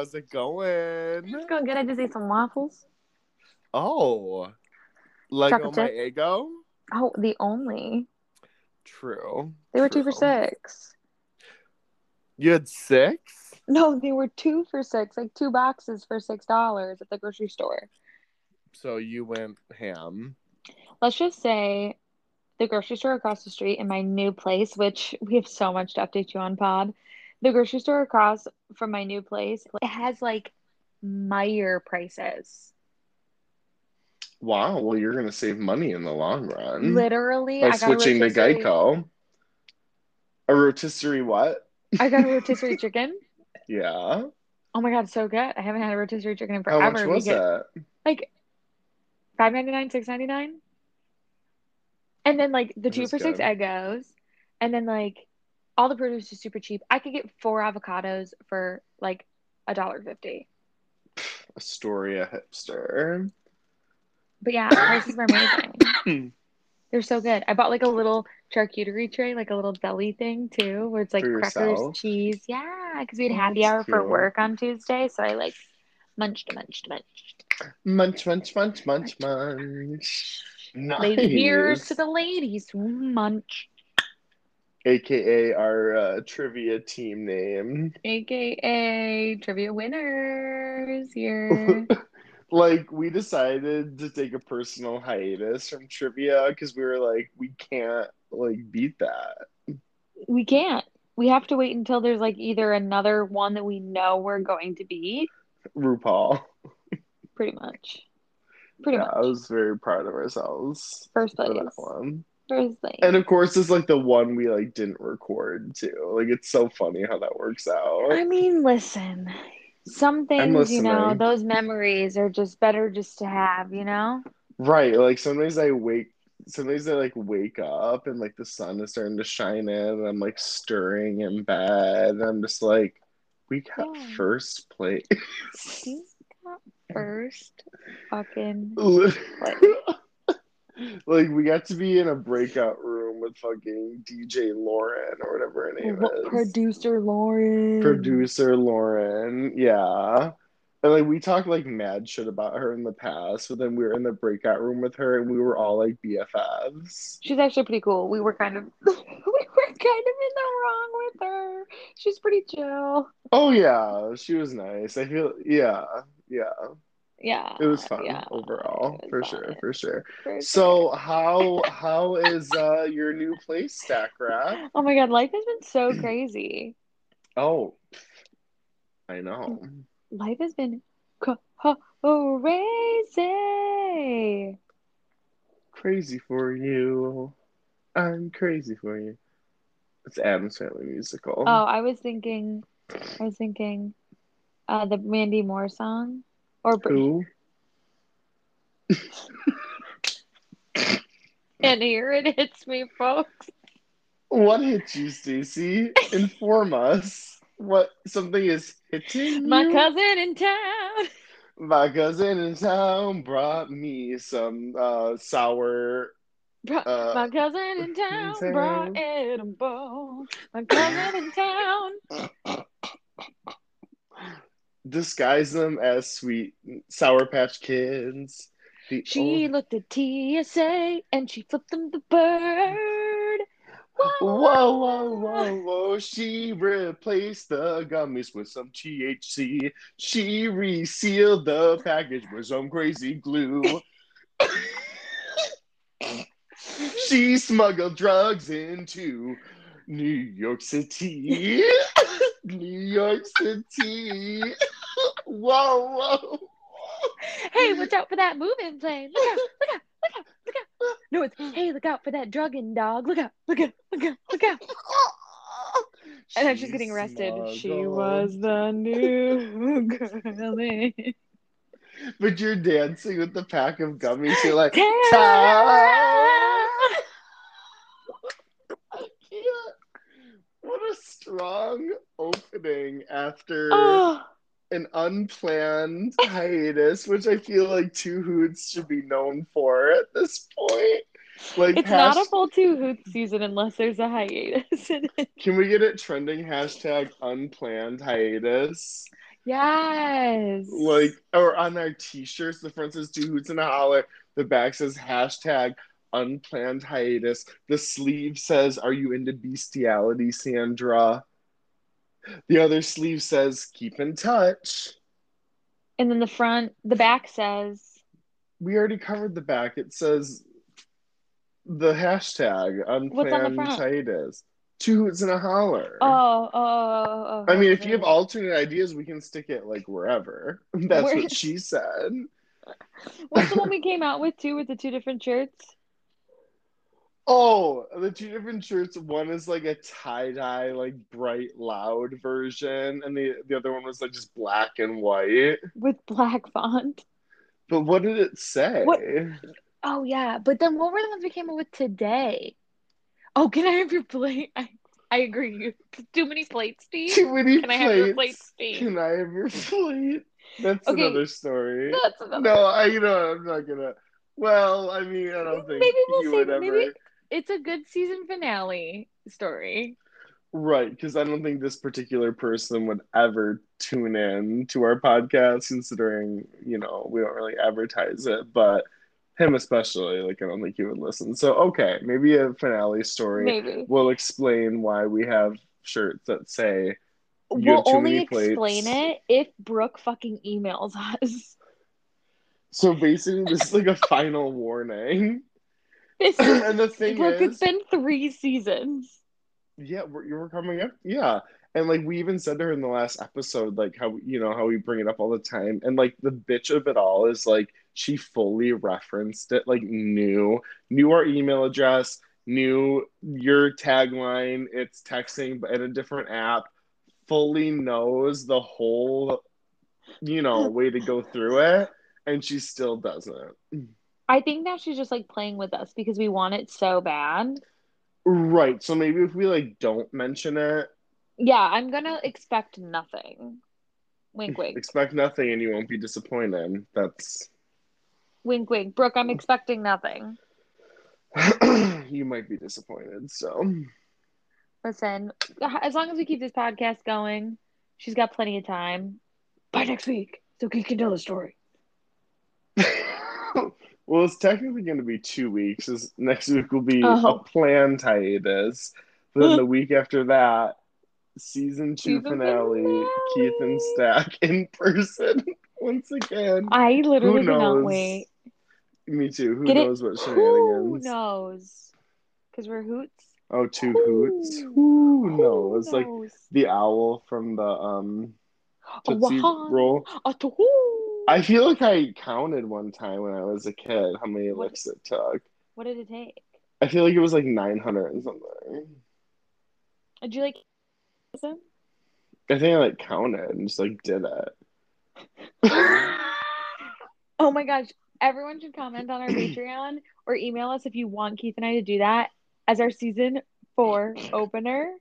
How's it going? It's going good. I just ate some waffles. Oh, Leggo my Eggo. Oh, the only. True. They were two for six. You had six. No, they were two for six, like two boxes for six dollars at the grocery store. So you went ham. Let's just say the grocery store across the street in my new place, which we have so much to update you on, Pod. The grocery store across from my new place, it has like Meijer prices. Wow. Well, you're gonna save money in the long run Literally, by I got switching to Geico. A rotisserie what? I got a rotisserie chicken. Yeah. Oh my god, so good! I haven't had a rotisserie chicken in forever. How much was that? like five ninety nine, six ninety nine, and then like the two for six good. Eggos, and then like all the produce is super cheap. I could get four avocados for like a dollar fifty. Astoria hipster. But yeah, prices were amazing. They're so good. I bought like a little charcuterie tray, like a little deli thing too, where it's like crackers, cheese. Yeah, because we had happy that's hour for work on Tuesday, so I like munched, munched, munched. Munch, munch, munch, munch, munch. Lady, here's to the ladies who munch. AKA our uh, trivia team name. AKA trivia winners here. like we decided to take a personal hiatus from trivia because we were like we can't like beat that we can't. We have to wait until there's like either another one that we know we're going to beat, RuPaul. pretty much. Pretty yeah, much. I was very proud of ourselves First for that one. Place. And of course, it's like the one we like didn't record too. Like it's so funny how that works out. I mean, listen. Some things, you know, those memories are just better just to have, you know? Right. Like sometimes I wake sometimes I like wake up and like the sun is starting to shine in and I'm like stirring in bed and I'm just like, we got Yeah. first place. You got first fucking like we got to be in a breakout room with fucking DJ Lauren or whatever her name is. producer Lauren. Producer Lauren. Yeah. And like we talked like mad shit about her in the past, but then we were in the breakout room with her and we were all like BFFs. She's actually pretty cool. We were kind of we were kind of in the wrong with her. She's pretty chill. Oh yeah, she was nice. I feel yeah, yeah. Yeah. It was fun yeah, overall, for sure, for sure. For So how how is uh your new place stack wrap? Oh my god, life has been so crazy. Oh, I know. Life has been crazy. Crazy for you. I'm crazy for you. It's Addams Family musical. Oh, I was thinking, I was thinking, uh, the Mandy Moore song, or Who? and here it hits me, folks. What hit you, Stacy? Inform us. What something is hitting My you? cousin in town. My cousin in town brought me some uh, sour. Bro- Uh, My cousin in town town. brought in a bowl. My cousin in town. Disguise them as sweet Sour Patch Kids. The She old- looked at TSA and she flipped them the bird. Whoa, whoa, whoa, whoa. She replaced the gummies with some THC. She resealed the package with some crazy glue. she smuggled drugs into New York City. New York City. Whoa, whoa. Hey, watch out for that moving plane. Look out, look out, look out, look out. No, it's hey, look out for that drugging dog. Look out, look out, look out, look out. And then she's getting arrested. She was the new girlie. But you're dancing with the pack of gummies. You're like, town. What a strong opening after Oh, an unplanned hiatus, which I feel like Two Hoots should be known for at this point. Like, it's not a full two hoots season unless there's a hiatus in it. can we get it trending hashtag unplanned hiatus? Yes. Like, or on our t-shirts, the front says two hoots and a holler. The back says hashtag unplanned hiatus. The sleeve says, Are you into bestiality, Sandra? The other sleeve says, Keep in touch. And then the front, the back says, We already covered the back. It says the hashtag What's on hiatus. Two hoots and a holler. oh, oh, oh, oh. oh I mean, if you have alternate ideas, we can stick it like wherever. That's Where- what she said. What's the one we came out with too, with the two different shirts? Oh, the two different shirts. One is like a tie dye, like bright, loud version, and the the other one was like just black and white. With black font. But what did it say? What? Oh yeah, but then what were the ones we came up with today? Oh, can I have your plate? I, I agree. You too many plates, Steve. Too many Can I have your plate, plates. Steve? Can I have your plate? That's Okay. another story. That's another. No, I you know I'm not gonna. Well, I mean, I don't think Maybe we'll you see. would ever. Maybe it's a good season finale story. Right, because I don't think this particular person would ever tune in to our podcast, considering, you know, we don't really advertise it, but him especially, like, I don't think he would listen. So, okay, maybe a finale story Maybe will explain why we have shirts that say, we'll only explain it if Brooke fucking emails us. so basically, this is like a final warning. And the thing Brooke. is, It's been three seasons. Yeah, we're, you were coming up. Yeah. And like we even said to her in the last episode, like how you know how we bring it up all the time, and like the bitch of it all is like she fully referenced it, like knew knew our email address, knew your tagline. It's texting, but in a different app. Fully knows the whole, you know, way to go through it, and she still doesn't. I think that she's just like playing with us because we want it so bad. Right. So maybe if we like don't mention it, Yeah, I'm gonna expect nothing. Wink, wink, expect nothing, and you won't be disappointed. That's wink, wink. Brooke, I'm expecting nothing. you might be disappointed. So, Listen, as long as we keep this podcast going, she's got plenty of time. By next week, so he can tell the story. Well, it's technically going to be two weeks. 'cause Next week will be Oh. a planned hiatus. But then the week after that, season two Season finale, finale. Keith and Stack in person once again. I literally cannot wait. Me too. Who Get it? knows what Who knows? Because we're hoots. Oh, two Who? hoots. Who knows? Like knows? the owl from the um Tootsie Roll. a. I feel like I counted one time when I was a kid how many What- licks it took. What did it take? I feel like it was like 900 and something. Did you like listen? I think I like counted and just like did it. Oh my gosh. Everyone should comment on our Patreon or email us if you want Keith and I to do that as our season four opener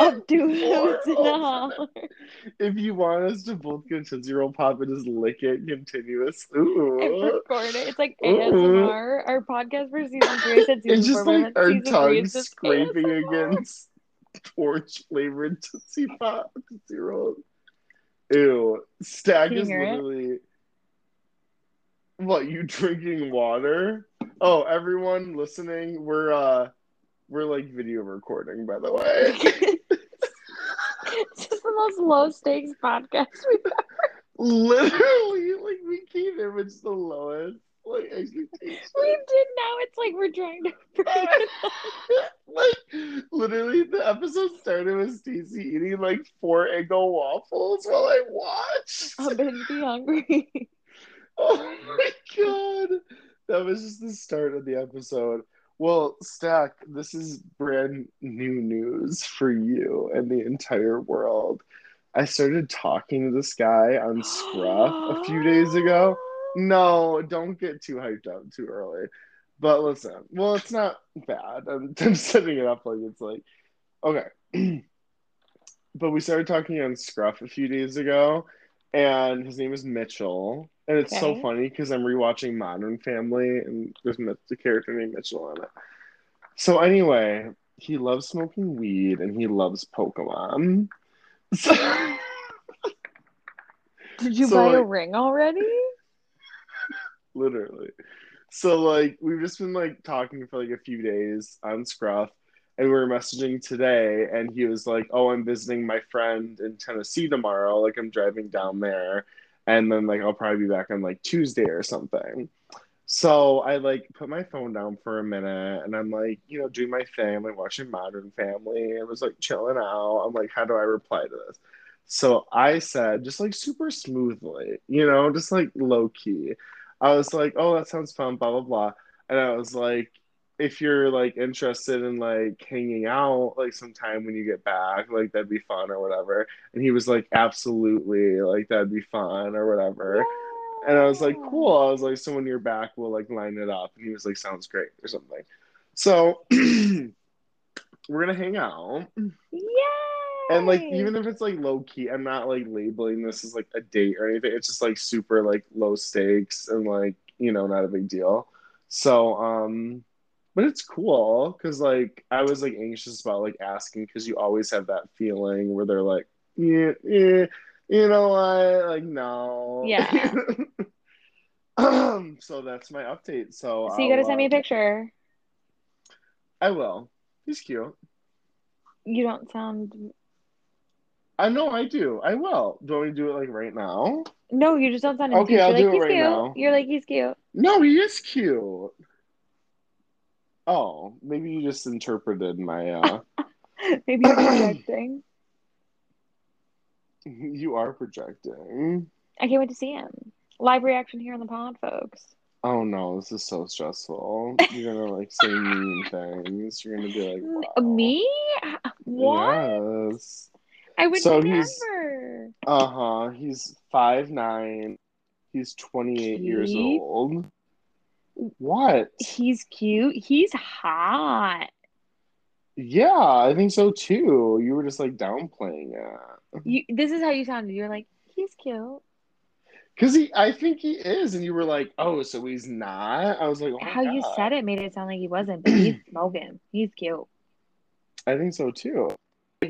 of Two Hoots and a Holler. if you want us to both get a Tootsie Roll Pop and just lick it continuously. and record it. It's like Ooh. ASMR. Our podcast for season three. Said season It's just four, like our tongue scraping ASMR. against torch flavored Tootsie Pop, Tootsie Roll. Ew. Stack is hear it? literally. What, you drinking water? Oh, everyone listening, we're uh we're like video recording, by the way. Most low stakes podcast we've ever. Literally, like we in with the lowest like expectations. We did now. It's like we're trying to bring it up. like literally the episode started with Stacey eating like four Eggo waffles while I watched. I'm gonna be hungry. Oh my god. That was just the start of the episode. Well, Stack, this is brand new news for you and the entire world. I started talking to this guy on Scruff a few days ago. No, don't get too hyped up too early. But listen, well, it's not bad. I'm, I'm setting it up like it's like, okay. but we started talking on Scruff a few days ago, and his name is Mitchell. And it's so funny because I'm rewatching Modern Family, and there's a the character named Mitchell in it. So anyway, he loves smoking weed and he loves Pokemon. So, Did you So, buy a ring already? literally. So like we've just been like talking for like a few days on Scruff, and we were messaging today, and he was like, "Oh, I'm visiting my friend in Tennessee tomorrow. Like I'm driving down there, and then like I'll probably be back on like Tuesday or something." So I like put my phone down for a minute, and I'm like, you know, doing my thing. I'm like watching Modern Family, and was like chilling out. I'm like, how do I reply to this? So I said, just like super smoothly, you know, just like low key. I was like, oh, that sounds fun, blah, blah, blah. And I was like, if you're like interested in like hanging out like sometime when you get back, like that'd be fun or whatever. And he was like, absolutely, like that'd be fun or whatever. And I was like, cool. I was like, so when you're back, we'll like line it up. And he was like, sounds great or something. So we're gonna hang out. Yeah. And like even if it's like low key, I'm not like labeling this as like a date or anything. It's just like super like low stakes and like, you know, not a big deal. So um but it's cool because like I was like anxious about like asking because you always have that feeling where they're like, yeah, yeah, you know what? Like no. Yeah. um, so that's my update. So so you gotta send me a uh, picture. I will. He's cute. You don't sound. I know I do. I will. Do want do it like right now? No, you just don't sound. Okay. I'll You're do like, it he's right cute. now. You're like he's cute. No, he is cute. Oh, maybe you just interpreted my uh Maybe you're projecting. you are projecting. I can't wait to see him. Live reaction here on the pod, folks. Oh no, this is so stressful. You're gonna like say mean things. You're gonna be like, wow. Me? What? Yes. I would So never. he's- Uh-huh. He's five nine. He's twenty eight years old. What? He's cute. He's hot. Yeah, I think so too. You were just like downplaying it. You, this is how you sounded. You were like, he's cute. Cause he I think he is, and you were like, Oh, so he's not? I was like, oh how you said it made it sound like he wasn't, but he's smoking. He's cute. I think so too.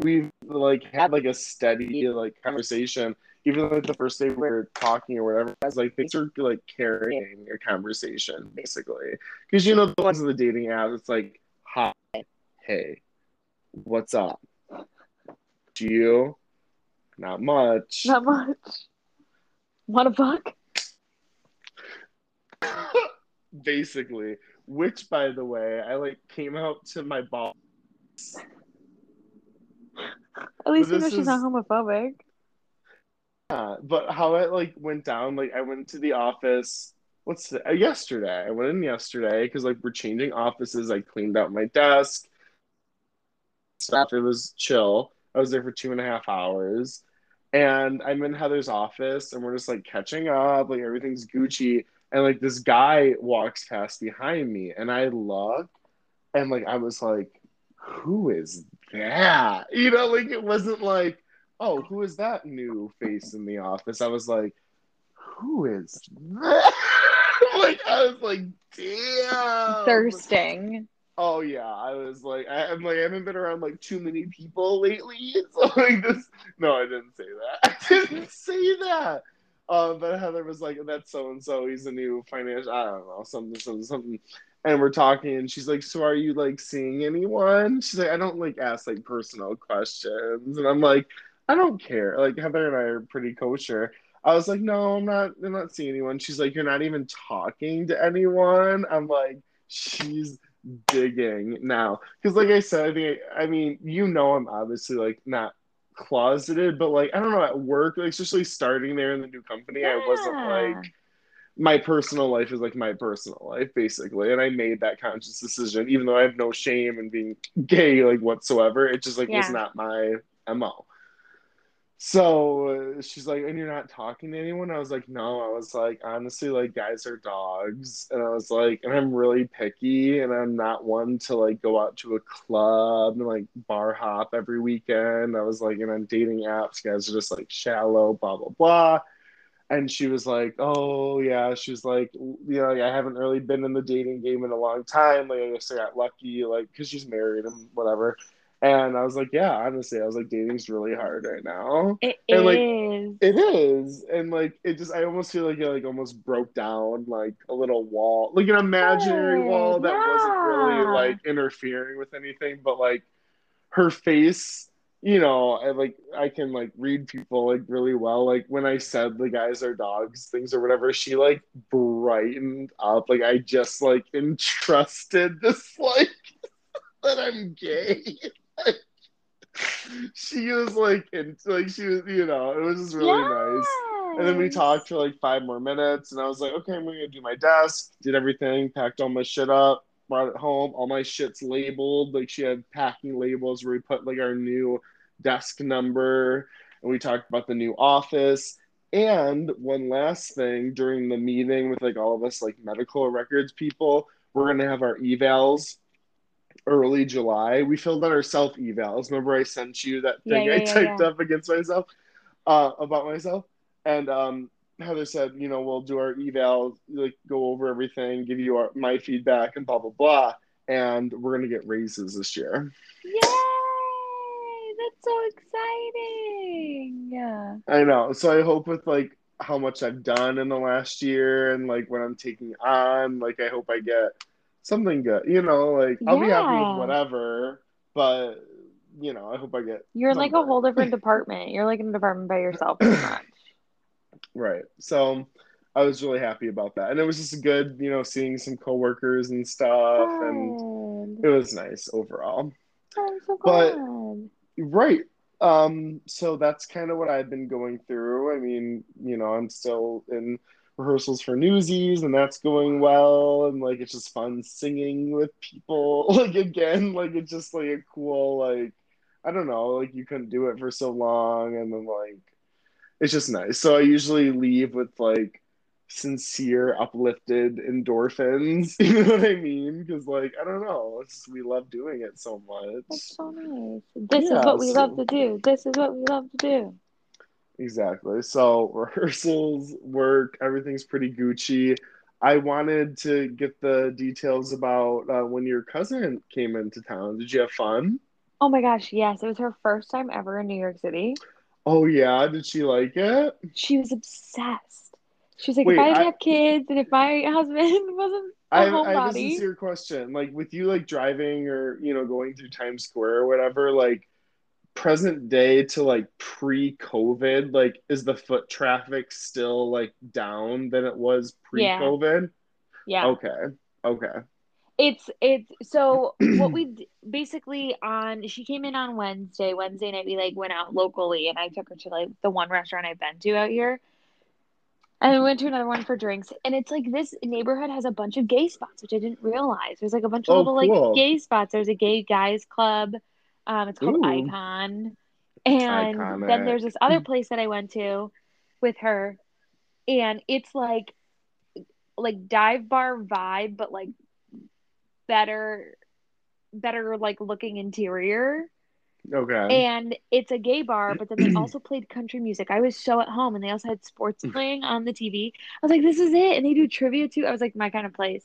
We've like had like a steady like conversation, even like the first day we were talking or whatever. It's like things are like carrying a conversation basically. Because you know the ones of the dating apps, it's like, hi, hey, what's up? Do you? Not much. Not much. Want a fuck? basically. Which, by the way, I like came out to my boss. At least you know she's not homophobic. Yeah, but how it like went down, like I went to the office. What's the, uh, yesterday? I went in yesterday because like we're changing offices. I cleaned out my desk. Stuff. It was chill. I was there for two and a half hours, and I'm in Heather's office, and we're just like catching up. Like everything's Gucci, and like this guy walks past behind me, and I look, and like I was like, "Who is that?" You know, like it wasn't like oh, who is that new face in the office? I was like, who is that? like, I was like, damn. Thirsting. Oh yeah, I was like, I, I'm like, I haven't been around like too many people lately. So like this, no, I didn't say that. I didn't say that. Um, but Heather was like, that's so and so. He's a new financial. I don't know, something, something, something. And we're talking, and she's like, "So are you like seeing anyone?" She's like, "I don't like ask like personal questions," and I'm like, "I don't care." Like Heather and I are pretty kosher. I was like, "No, I'm not. I'm not seeing anyone." She's like, "You're not even talking to anyone." I'm like, "She's digging now," because like I said, I think I mean, you know, I'm obviously like not closeted, but like I don't know at work, like especially starting there in the new company, I wasn't like my personal life is like my personal life basically and i made that conscious decision even though i have no shame in being gay like whatsoever it just like was not my mo so uh, she's like and you're not talking to anyone? I was like no. I was like honestly like guys are dogs. And i was like and i'm really picky and i'm not one to like go out to a club and like bar hop every weekend. I was like and on dating apps guys are just like shallow blah blah blah. And she was like, "Oh yeah," she was like, "You know, I haven't really been in the dating game in a long time. Like, I guess I got lucky, like, because she's married and whatever." And I was like, yeah, honestly, I was like, dating's really hard right now. It and like is. it is. And like it just I almost feel like it like almost broke down like a little wall. Like an imaginary wall that wasn't really like interfering with anything, but like her face, you know, I like I can like read people like really well. Like when I said the guys are dogs, things or whatever, she like brightened up. Like I just like entrusted this like that I'm gay. she was like, and like she was, you know, it was just really nice. And then we talked for like five more minutes, and I was like, okay, I'm gonna do my desk, did everything, packed all my shit up, brought it home. All my shit's labeled. Like she had packing labels where we put like our new desk number, and we talked about the new office. And one last thing during the meeting with like all of us like medical records people, we're gonna have our evals early July. We filled out our self evals. Remember I sent you that thing yeah, I yeah, typed yeah. up against myself uh, about myself? And um, Heather said, you know, we'll do our eval, like go over everything, give you our, my feedback, and blah blah blah. And we're gonna get raises this year. Yay! That's so exciting. Yeah. I know. So I hope with like how much I've done in the last year and like what I'm taking on, like I hope I get something good. You know, like I'll be happy with whatever, but you know, I hope I get You're like a whole different department. You're like in a department by yourself pretty much. Right. So I was really happy about that. And it was just good, you know, seeing some coworkers and stuff and it was nice overall. So But- Right. Um, so that's kind of what I've been going through. I mean, you know, I'm still in rehearsals for Newsies and that's going well and like it's just fun singing with people. Like again, like it's just like a cool like I don't know, like you couldn't do it for so long and then like it's just nice. So I usually leave with like sincere, uplifted endorphins. You know what I mean? Because like I don't know, it's just, we love doing it so much. That's so nice. This Yeah, is what we love to do. This is what we love to do. Exactly. So rehearsals, work, everything's pretty Gucci. I wanted to get the details about uh, when your cousin came into town. Did you have fun? Oh my gosh, yes. It was her first time ever in New York City. Oh yeah, did she like it? She was obsessed. She was like, Wait, if I didn't I- have kids and if my husband wasn't a I have, I a homebody, sincere question. Like with you, like driving or you know going through Times Square or whatever. Like present day to like pre-COVID, like is the foot traffic still like down than it was pre-COVID? yeah. Okay. Okay. It's it's so what we d- basically on she came in on Wednesday. Wednesday night we like went out locally and I took her to like the one restaurant I've been to out here. And we went to another one for drinks. And it's like this neighborhood has a bunch of gay spots, which I didn't realize. There's like a bunch of Oh, little cool. like gay spots. There's a gay guys club. Um, it's called Ooh. Icon. And Iconic. then there's this other place that I went to with her, and it's like like dive bar vibe, but like better better like looking interior. Okay. And it's a gay bar, but then they also played country music. I was so at home and they also had sports playing on the TV. I was like, this is it. And they do trivia too. I was like, my kind of place.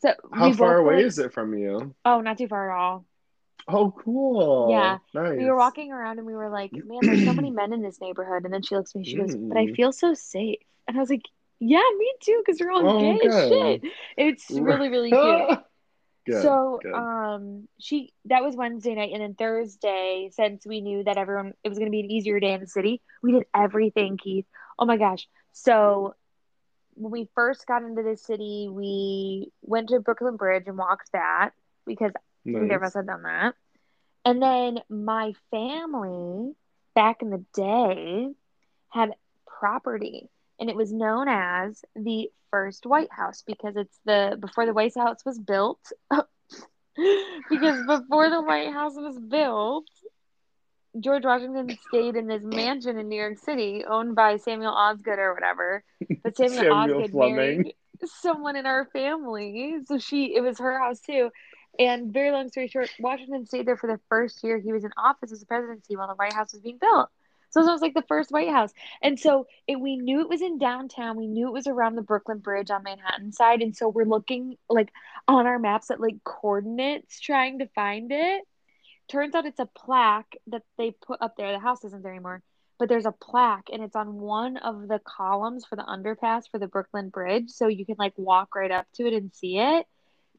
So How far away like- is it from you? Oh, not too far at all. Oh, cool. Yeah. Nice. We were walking around and we were like, man, there's so many men in this neighborhood. And then she looks at me, she goes, but I Mm. feel so safe. And I was like, yeah, me too, because you're all Oh, gay as shit. It's really, really cute. Good. so good. um she that was Wednesday night and then Thursday since we knew that everyone it was going to be an easier day in the city we did everything Keith oh my gosh so when we first got into the city we went to Brooklyn Bridge and walked that because Nice. us had done that and then my family back in the day had property and it was known as the first White House because it's the before the White House was built. because before the White House was built, George Washington stayed in this mansion in New York City owned by Samuel Osgood or whatever. But Samuel, Samuel Osgood Fleming. married someone in our family. So she it was her house too. And very long story short, Washington stayed there for the first year he was in office as a presidency while the White House was being built. So it was like the first White House. And so it, we knew it was in downtown. We knew it was around the Brooklyn Bridge on Manhattan side. And so we're looking like on our maps at like coordinates trying to find it. turns out it's a plaque that they put up there. The house isn't there anymore, but there's a plaque and it's on one of the columns for the underpass for the Brooklyn Bridge. So you can like walk right up to it and see it.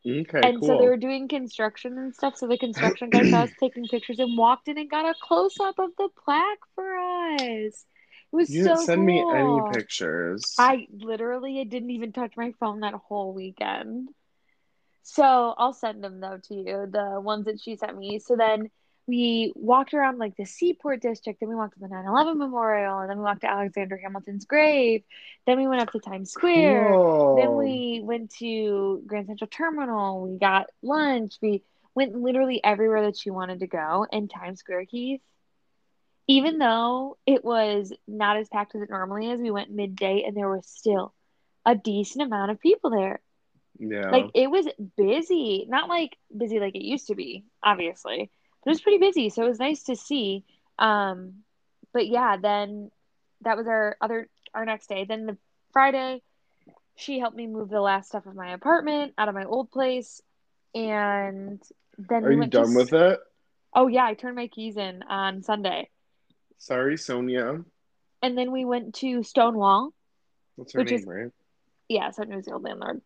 Okay, And cool. so they were doing construction and stuff. So the construction guy saw us taking pictures and walked in and got a close up of the plaque for us. It was you so didn't send me any pictures. I literally I didn't even touch my phone that whole weekend. So I'll send them though to you, the ones that she sent me. So then we walked around like the Seaport District, then we walked to the 9/11 Memorial, and then we walked to Alexander Hamilton's grave. Then we went up to Times Square. Cool. Then we went to Grand Central Terminal. We got lunch. We went literally everywhere that she wanted to go. And Times Square, Keith, even though it was not as packed as it normally is, we went midday and there was still a decent amount of people there. Yeah. Like it was busy, not like busy like it used to be, obviously, but it was pretty busy. So it was nice to see. Um, but yeah, then that was our other our next day. Then the Friday, she helped me move the last stuff of my apartment out of my old place, and then Are we you done to, with it? Oh yeah, I turned my keys in on Sunday, Sorry, Sonia. and then we went to Stonewall. What's her Which name, is- right? Yeah, so New Zealand landlord.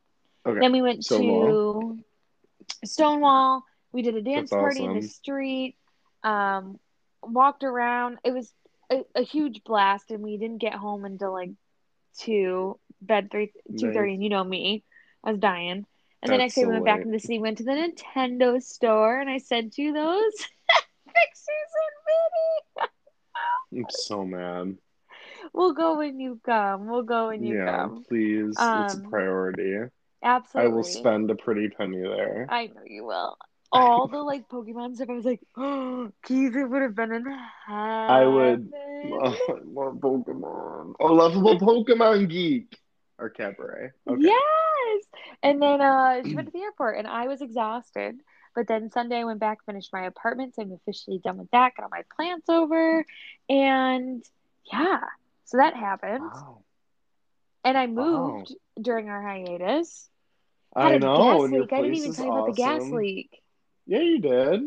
Okay. Then we went Stonewall. to Stonewall. We did a dance That's party in the street. Um, walked around. It was a, a huge blast, and we didn't get home until like two, bed three, two thirty. Nice. And you know me, I was dying. And the next day we so went back late. in the city, went to the Nintendo store, and I sent you those pictures and video. I'm so mad. We'll go when you come. We'll go when you yeah, come. please. it's a Um, priority. Absolutely. I will spend a pretty penny there. I know you will. All the like Pokemon stuff, I was like, oh, Keith, it would have been in heaven. I would- Oh, I love Pokemon. A lovable Pokemon geek. Or cabaret. Okay. Yes. And then uh, she went to the airport, and I was exhausted. But then Sunday, I went back, finished my apartment, so I'm officially done with that. Got all my plants over, and yeah, so that happened. Wow. And I Wow. moved during our hiatus. I Had a know. gas leak. I didn't even tell you about the gas leak. Yeah, you did.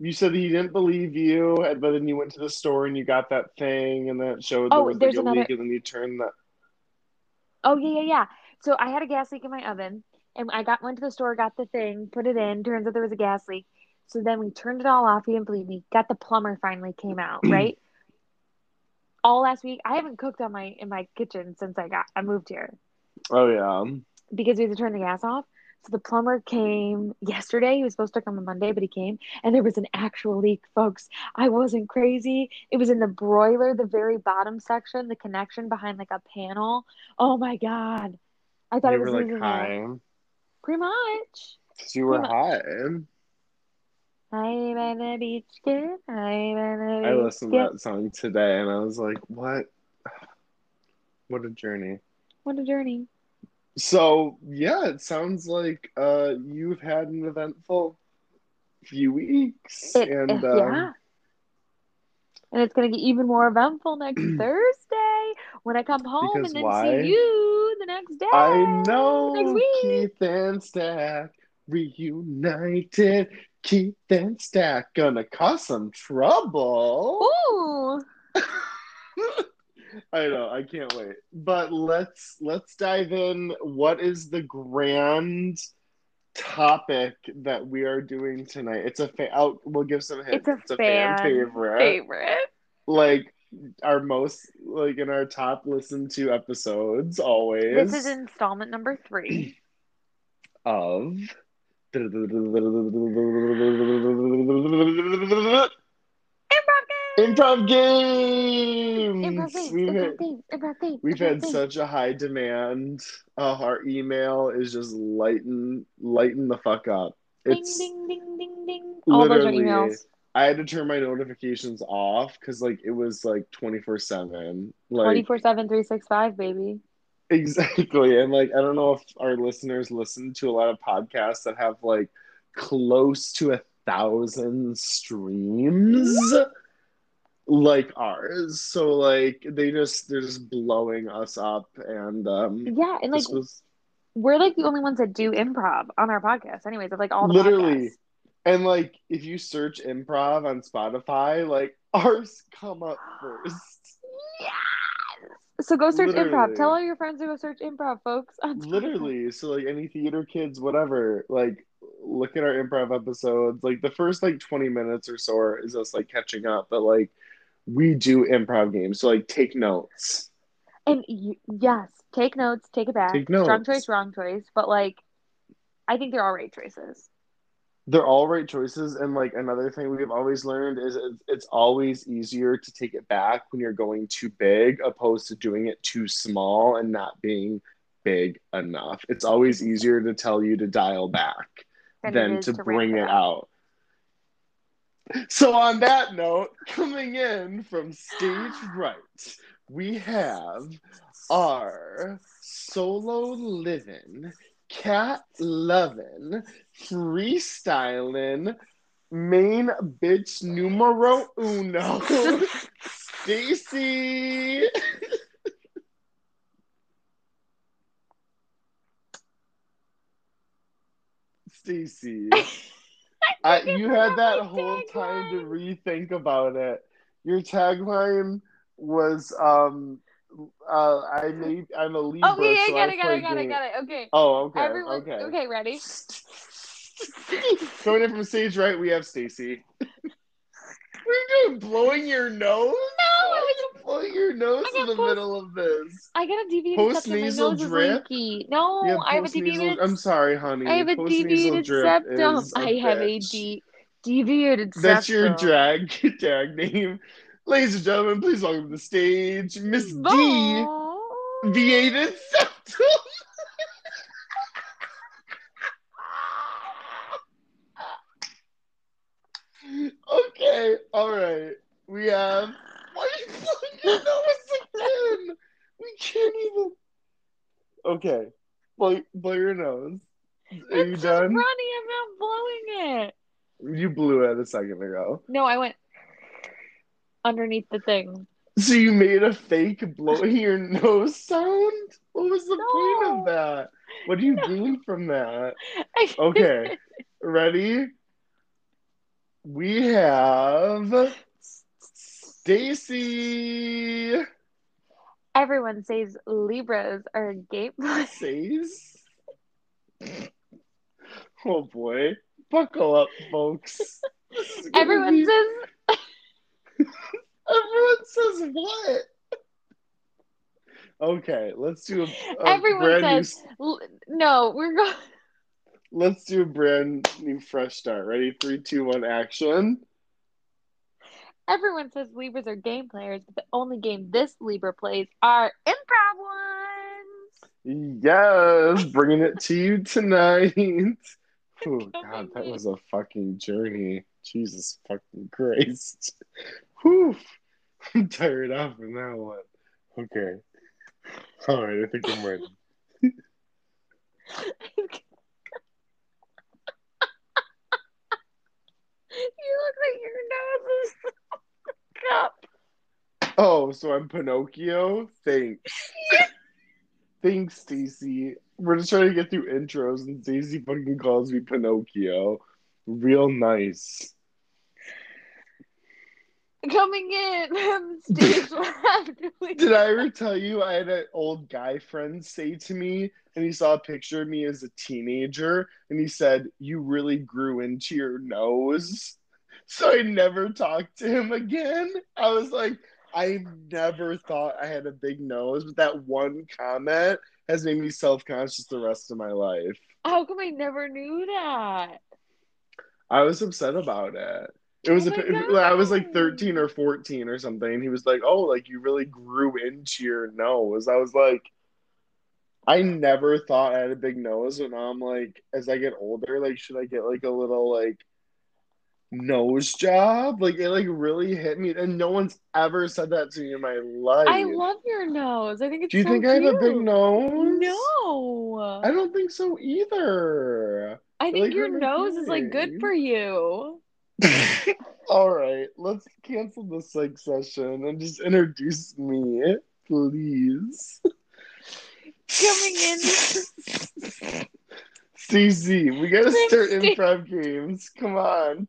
You said that he didn't believe you, but then you went to the store and you got that thing, and then it showed there Oh, was like a another- leak, and then you turned that. Oh yeah, yeah, yeah. So I had a gas leak in my oven, and I got went to the store, got the thing, put it in. Turns out there was a gas leak. So then we turned it all off. He didn't believe me. Got the plumber finally came out, right? all last week, I haven't cooked on my in my kitchen since I got I moved here Oh yeah. because we had to turn the gas off. So the plumber came yesterday. He was supposed to come on Monday, but he came, and there was an actual leak, folks. I wasn't crazy. It was in the broiler, the very bottom section, the connection behind like a panel. Oh my god! I thought you it was were like high. Pretty much. you were high. I'm on the beach, good. I'm on the beach. I listened to that song today, and I was like, "What? What a journey!" What a journey. So yeah, it sounds like uh, you've had an eventful few weeks, It, and uh, um, yeah. And it's gonna get even more eventful next Thursday when I come home and then why? see you the next day. I know Next week. Keith and Stack reunited. Keith and Stack gonna cause some trouble. Ooh. I know, I can't wait. But let's let's dive in. What is the grand topic that we are doing tonight? It's a fan. I'll, we'll give some hints. It's a fan favorite. Favorite. Like our most like in our top listened to episodes always This is installment number three. of Improv games. Improv games. We've Improv had, games. Improv games. we've improv had games. such a high demand. Uh, our email is just lighten lighten the fuck up. ding It's ding ding ding ding. All those are emails. I had to turn my notifications off because like it was like twenty four seven. Like 24 7, 365, baby. Exactly. And like I don't know if our listeners listen to a lot of podcasts that have like close to a thousand streams like ours. So like they just they're just blowing us up and um Yeah, and like was we're like the only ones that do improv on our podcast, anyways, of like all the Literally. podcasts. And like if you search improv on Spotify, like ours come up first. Yes. So go search Literally. improv. Tell all your friends to go search improv, folks. Literally. So like any theater kids, whatever, like look at our improv episodes. Like the first like 20 minutes or so is us like catching up, but like we do improv games. So like take notes. And y- yes, take notes, take it back. Take Strong choice, wrong choice. But like, I think they're all right choices. They're all right choices. And like another thing we've always learned is it's, it's always easier to take it back when you're going too big opposed to doing it too small and not being big enough. It's always easier to tell you to dial back Than than to, to bring it out. So on that note, coming in from stage right, we have our solo living, cat loving, freestyling, main bitch numero uno, Stacy. Stacy. I, you had that whole time to rethink about it. Your tagline was um uh I may I'm a Libra, Oh, yeah, so got I it, got it, got it, got it. Okay. Oh, okay, Everyone, okay. okay, ready? Coming in from stage right, we have Stacy. You doing? Blowing your nose? No, Why it are you blowing your nose I in got the post- middle of this? I got a deviated Post nasal nose is drip? No, I have a deviated. I'm sorry, honey. I have a deviated septum. I have a de- deviated septum. That's your drag drag name. Ladies and gentlemen, please welcome to the stage Miss D. Deviated septum. okay, all right. We have. Why are you blowing your nose again? We can't even. Okay, blow, blow your nose. Are It's you done? runny. I'm not blowing it. You blew it a second ago. No, I went underneath the thing. So you made a fake blowing your nose sound? What was the point of that? What do you No. gain from that? Okay, ready? We have Stacy Everyone says Libras are gay. says. Oh boy, buckle up, folks. This is gonna Everyone be- says Everyone says what? Okay, let's do a, a Everyone says- new. No. We're going. Let's do a brand new fresh start. Ready? Three, two, one, action. Everyone says Libras are game players, but the only game this Libra plays are improv ones. Yes, bringing it to you tonight. Oh God, that was a fucking journey. Jesus fucking Christ. Whew. I'm tired out from that one. Okay. All right, I think I'm ready. you look like your nose is cup. Oh, so I'm Pinocchio? Thanks. Thanks, Stacy. We're just trying to get through intros, and Stacy fucking calls me Pinocchio. Real nice. Coming in stage left. Did I ever tell you I had an old guy friend say to me, and he saw a picture of me as a teenager, and he said, You really grew into your nose. So I never talked to him again. I was like, I never thought I had a big nose, but that one comment has made me self conscious the rest of my life. How come I never knew that? I was upset about it. It oh was Oh a, I was like 13 or 14 or something. And he was like, "Oh, like you really grew into your nose." I was like, I never thought I had a big nose, and now I'm like, as I get older, like, should I get like a little like nose job? Like it like really hit me, and no one's ever said that to me in my life. I love your nose. I think it's Do you so think I have a big nose? No. I don't think so either. I think like your nose is like good for you. All right, let's cancel the psych session and just introduce me, please. Coming in. Stacey, we gotta start sta- improv games. Come on.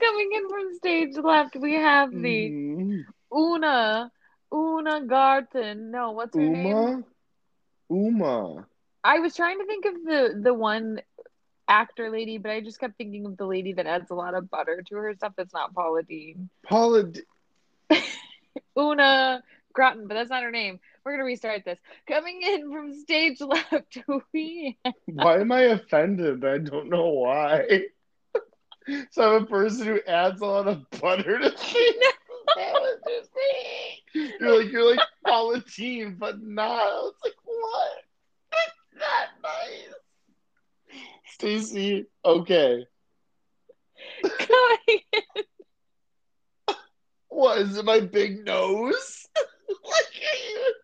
Coming in from stage left, we have the Mm. Una Una Garten. No, what's her name? Uma? Uma. I was trying to think of the the one actor lady, but I just kept thinking of the lady that adds a lot of butter to her stuff. That's not Paula Deen. Paula. D- Una Groton, but that's not her name. We're gonna restart this. Coming in from stage left, we Why am I offended? I don't know why. So I'm a person who adds a lot of butter to things. That was. You're like you're like Paula Deen, but not. It's like what? It's not nice. Stacey, okay. coming in. What is it? My big nose? Look at you.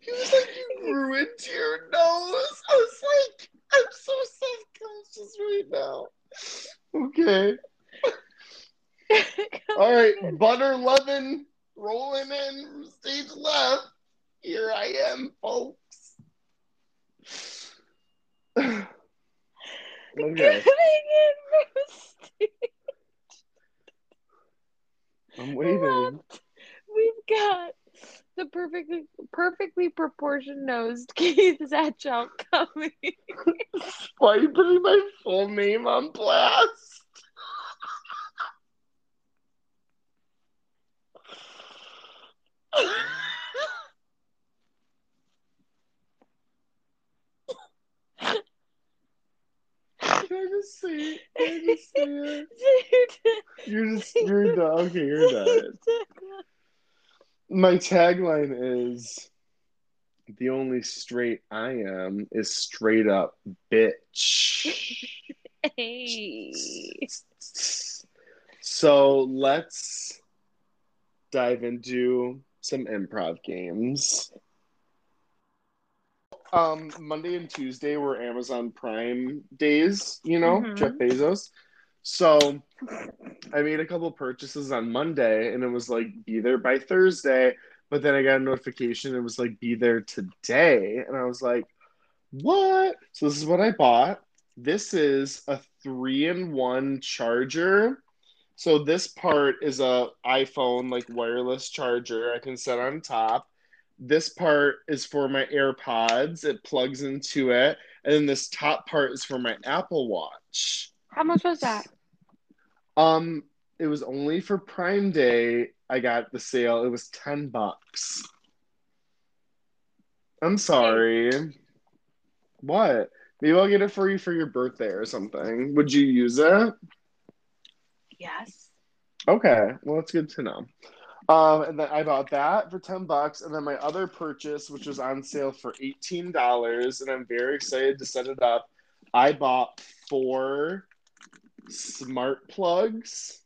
He was like, you grew into your nose. I was like, I'm so self-conscious right now. Okay. All right, butter loving rolling in from stage left. Here I am, folks. okay. Coming in from stage I'm waiting. we've got the perfectly perfectly proportioned nosed Keith Zatchell coming. Why are you putting my full name on blast? I just see it? Can I just see it? You're just you're done. Okay, you're done. My tagline is the only straight I am is straight up bitch. hey. So let's dive into some improv games. Um, Monday and Tuesday were Amazon Prime days, you know, Mhm. Jeff Bezos. So I made a couple purchases on Monday and it was like be there by Thursday, but then I got a notification it was like be there today and I was like, "What?" So this is what I bought. This is a 3-in-1 charger. So this part is a iPhone like wireless charger I can set on top. This part is for my AirPods. It plugs into it. And then this top part is for my Apple Watch. How much was that? Um, it was only for Prime Day. I got the sale. It was 10 bucks. I'm sorry. What? Maybe I'll get it for you for your birthday or something. Would you use it? Yes. Okay, well, it's good to know. Um, and then I bought that for 10 bucks. And then my other purchase, which was on sale for $18, and I'm very excited to set it up. I bought four smart plugs.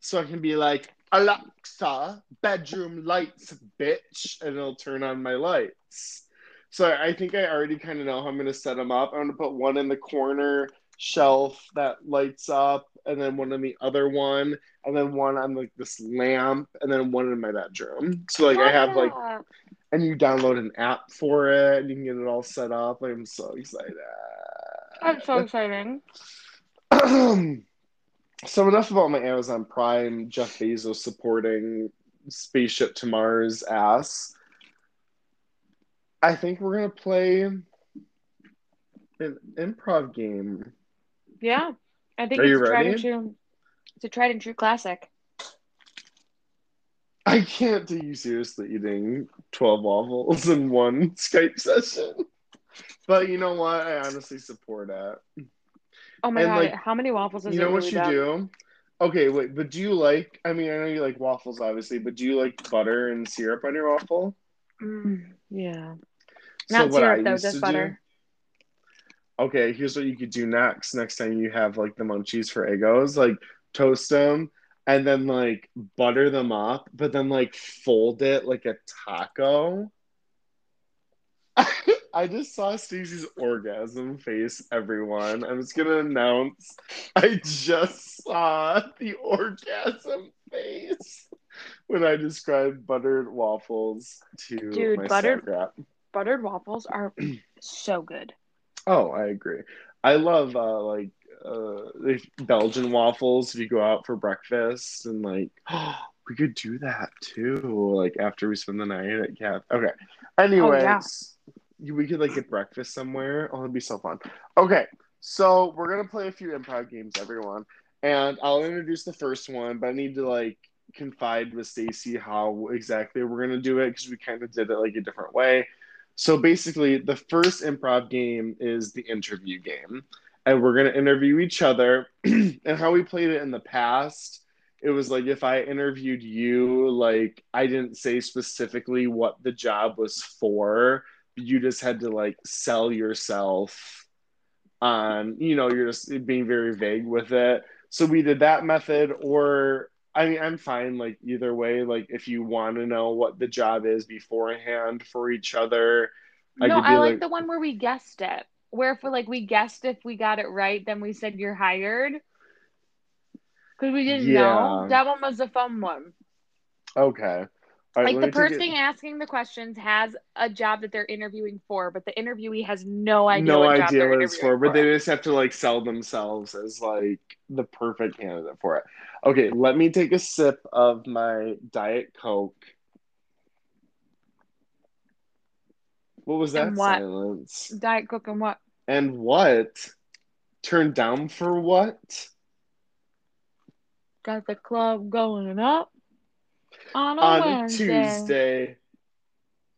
So I can be like, Alexa, bedroom lights, bitch, and it'll turn on my lights. So I think I already kind of know how I'm going to set them up. I'm going to put one in the corner shelf that lights up, and then one on the other one, and then one on like this lamp, and then one in my bedroom. So like I have like, ah. and you download an app for it, and you can get it all set up. I'm so excited. That's so exciting. so enough about my Amazon Prime, Jeff Bezos supporting Spaceship to Mars ass. I think we're gonna play an improv game. Yeah. I think Are it's a tried and true. It's a tried and true classic. I can't take you seriously eating 12 waffles in one Skype session. But you know what? I honestly support it. Oh my And, god! like, how many waffles is You know what really you done? do? Okay, wait, but do you like, I mean, I know you like waffles, obviously, but do you like butter and syrup on your waffle? Mm, yeah. Not syrup though, just butter. Okay, here's what you could do next. Next time you have like the munchies for Eggos, like toast them and then like butter them up, but then like fold it like a taco. I just saw Stacey's orgasm face, everyone. I'm just gonna announce I just saw the orgasm face when I described buttered waffles to Dude, my buttered- buttered waffles are so good. Oh, I agree. I love uh, like uh, Belgian waffles if you go out for breakfast and like we could do that too. Like after we spend the night at Cafe. Okay. Anyways, yeah. we could like get breakfast somewhere. Oh, it'd be so fun. Okay, so we're gonna play a few improv games, everyone, and I'll introduce the first one, but I need to like confide with Stacy how exactly we're gonna do it because we kind of did it like a different way. So basically, the first improv game is the interview game, and we're gonna interview each other. and how we played it in the past, it was like if I interviewed you, like I didn't say specifically what the job was for, you just had to like sell yourself on, you know, you're just being very vague with it. So we did that method, or I mean, I'm fine like either way. Like if you want to know what the job is beforehand for each other. I no, I like, like the one where we guessed it. Where if like we guessed if we got it right, then we said you're hired. Because we didn't yeah. know. That one was a fun one. Okay. Right, like the person asking the questions has a job that they're interviewing for, but the interviewee has no idea. No idea what it's for, but they just have to like sell themselves as like the perfect candidate for it. Okay, let me take a sip of my Diet Coke. What was that what? silence? Diet Coke and what? And what? Turned down for what? Got the club going up on a on. Tuesday.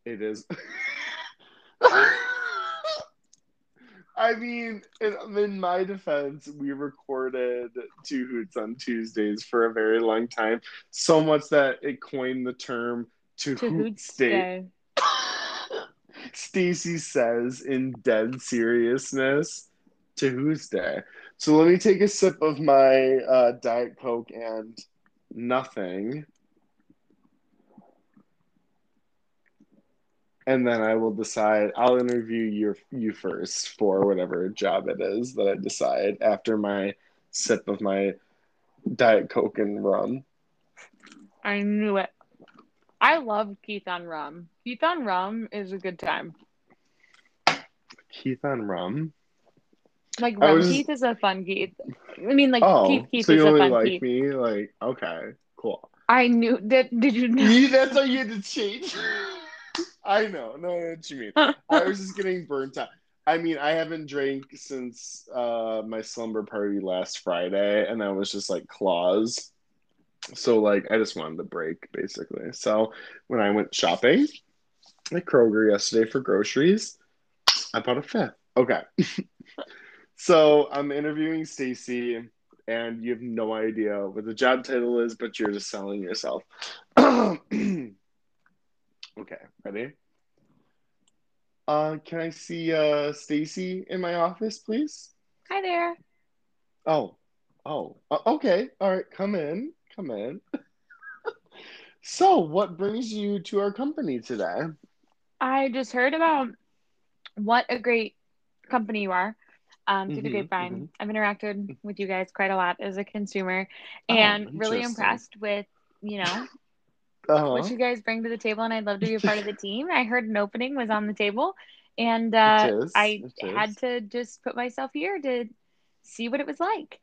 It is. I mean, in, in, my defense, we recorded two hoots on Tuesdays for a very long time, so much that it coined the term "to, to hoot day." Stacy says in dead seriousness, "To who's day." So let me take a sip of my uh, Diet Coke and nothing. And then I will decide. I'll interview you you first for whatever job it is that I decide after my sip of my diet coke and rum. I knew it. I love Keith on rum. Keith on rum is a good time. Keith on rum. Like rum was... Keith is a fun Keith. I mean, like oh, Keith Keith so is you only a fun like Keith. me? Like okay, cool. I knew that. Did you know? That's why you had to change. I know. No, what you mean. I was just getting burnt out. I mean, I haven't drank since uh, my slumber party last Friday, and that was just like claws. So, like, I just wanted to break, basically. So, when I went shopping at Kroger yesterday for groceries, I bought a fifth. Okay. so, I'm interviewing Stacy, and you have no idea what the job title is, but you're just selling yourself. Okay, ready? Uh, can I see uh Stacy in my office, please? Hi there. Oh, oh, uh, okay. All right, come in, come in. so, what brings you to our company today? I just heard about what a great company you are. Um, through mm-hmm, the grapevine, mm-hmm. I've interacted with you guys quite a lot as a consumer, oh, and oh, really impressed with you know uh-huh. what you guys bring to the table, and I'd love to be a part of the team. I heard an opening was on the table, and uh, I had to just put myself here to see what it was like.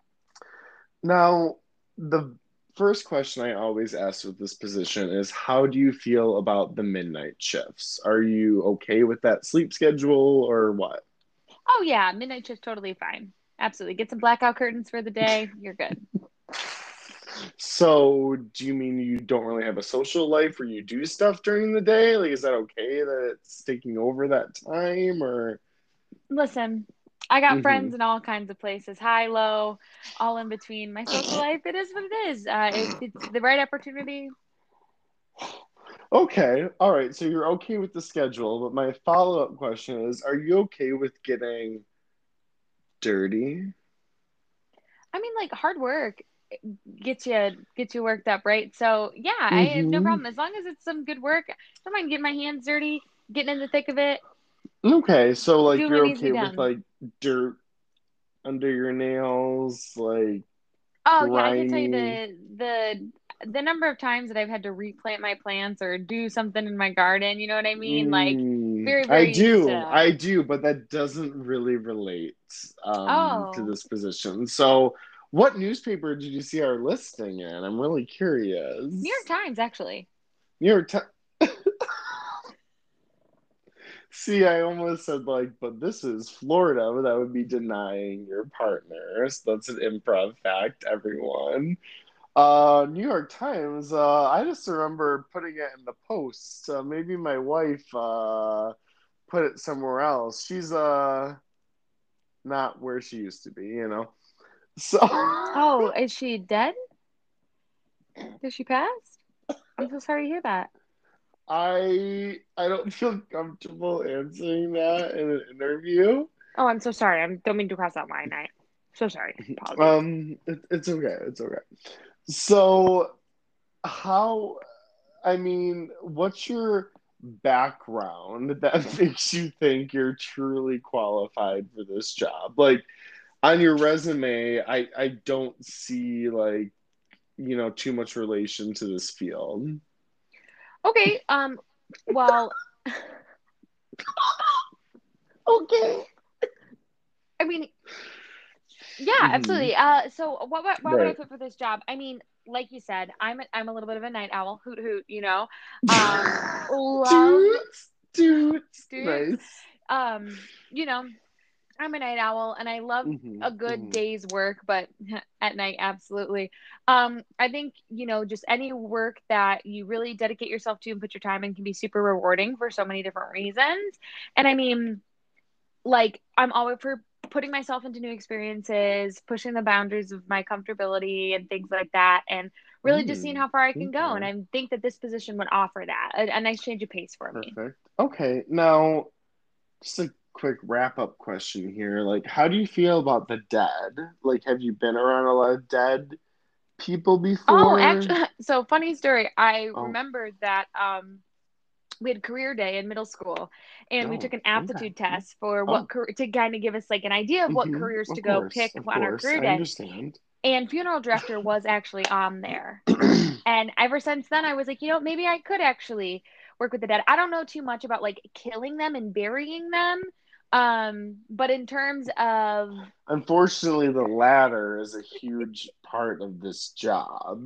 Now, the first question I always ask with this position is how do you feel about the midnight shifts? Are you okay with that sleep schedule or what? Oh, yeah, midnight shift totally fine. Absolutely. Get some blackout curtains for the day. You're good. So, do you mean you don't really have a social life where you do stuff during the day? Like, is that okay that it's taking over that time or? Listen, I got mm-hmm. friends in all kinds of places, high, low, all in between. My social life, it is what it is. Uh, it, it's the right opportunity. Okay, all right. So you're okay with the schedule, but my follow up question is: Are you okay with getting dirty? I mean, like hard work gets you gets you worked up, right? So yeah, mm-hmm. I have no mm-hmm. problem as long as it's some good work. I don't mind getting my hands dirty, getting in the thick of it. Okay, so like you're okay with like dirt under your nails, like oh grimy. yeah, I can tell you the the the number of times that I've had to replant my plants or do something in my garden. You know what I mean? Mm. Like very, I do, used to. I do, but that doesn't really relate um, to Oh. this position. So, what newspaper did you see our listing in? I'm really curious. New York Times, actually. New York Times. See, I almost said like, but this is Florida, but that would be denying your partner. So that's an improv fact, everyone. Uh, New York Times. Uh, I just remember putting it in the post. Uh, maybe my wife uh put it somewhere else. She's uh not where she used to be, you know. So. Oh, is she dead? Did she pass? I'm so sorry to hear that. I I don't feel comfortable answering that in an interview. Oh, I'm so sorry. I don't mean to cross that line. I so sorry. Apologies. Um, it, it's okay. It's okay. So, how? I mean, what's your background that makes you think you're truly qualified for this job? Like on your resume, I I don't see like you know too much relation to this field. okay. Um. Well, Okay. I mean, yeah, Mhm. absolutely. Uh, so what, what why would I put for this job? I mean, like you said, I'm a, I'm a little bit of a night owl. Hoot hoot, you know. Um, love, Dudes, dudes, Dudes. nice. um, you know, I'm a night owl, and I love Mhm, a good mhm. day's work, but at night, absolutely. Um, I think, you know, just any work that you really dedicate yourself to and put your time in can be super rewarding for so many different reasons. And I mean, like, I'm always for putting myself into new experiences, pushing the boundaries of my comfortability and things like that, and really just seeing Mm, how far I can go. And. I think that this position would offer that a, a nice change of pace for me. Perfect. Okay, now just a quick wrap up question here. Like, how do you feel about the dead? Like, have you been around a lot of dead people before? Oh, actually, so funny story. I Oh. remember that um, we had career day in middle school, and we Oh, took an okay. aptitude test for what Oh. car- to kind of give us like an idea of what Mhm, careers of to go course, pick of on our course, career I day. understand. And funeral director was actually on there. And ever since then, I was like, you know, maybe I could actually work with the dead. I don't know too much about like killing them and burying them. Um, but in terms of Unfortunately, the latter is a huge part of this job.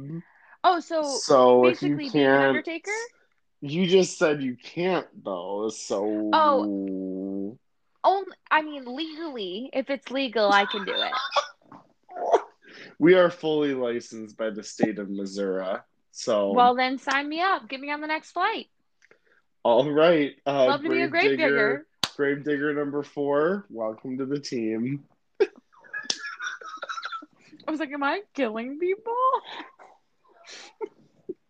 oh, so So if you basically being an can't, undertaker. you just said you can't though. So Oh. Oh, I mean, legally, if it's legal, I can do it. we are fully licensed by the state of Missouri. So Well, then sign me up. Get me on the next flight. all right, uh, Love to be a grave digger. grave digger number four. Welcome to the team. I was like, am I killing people?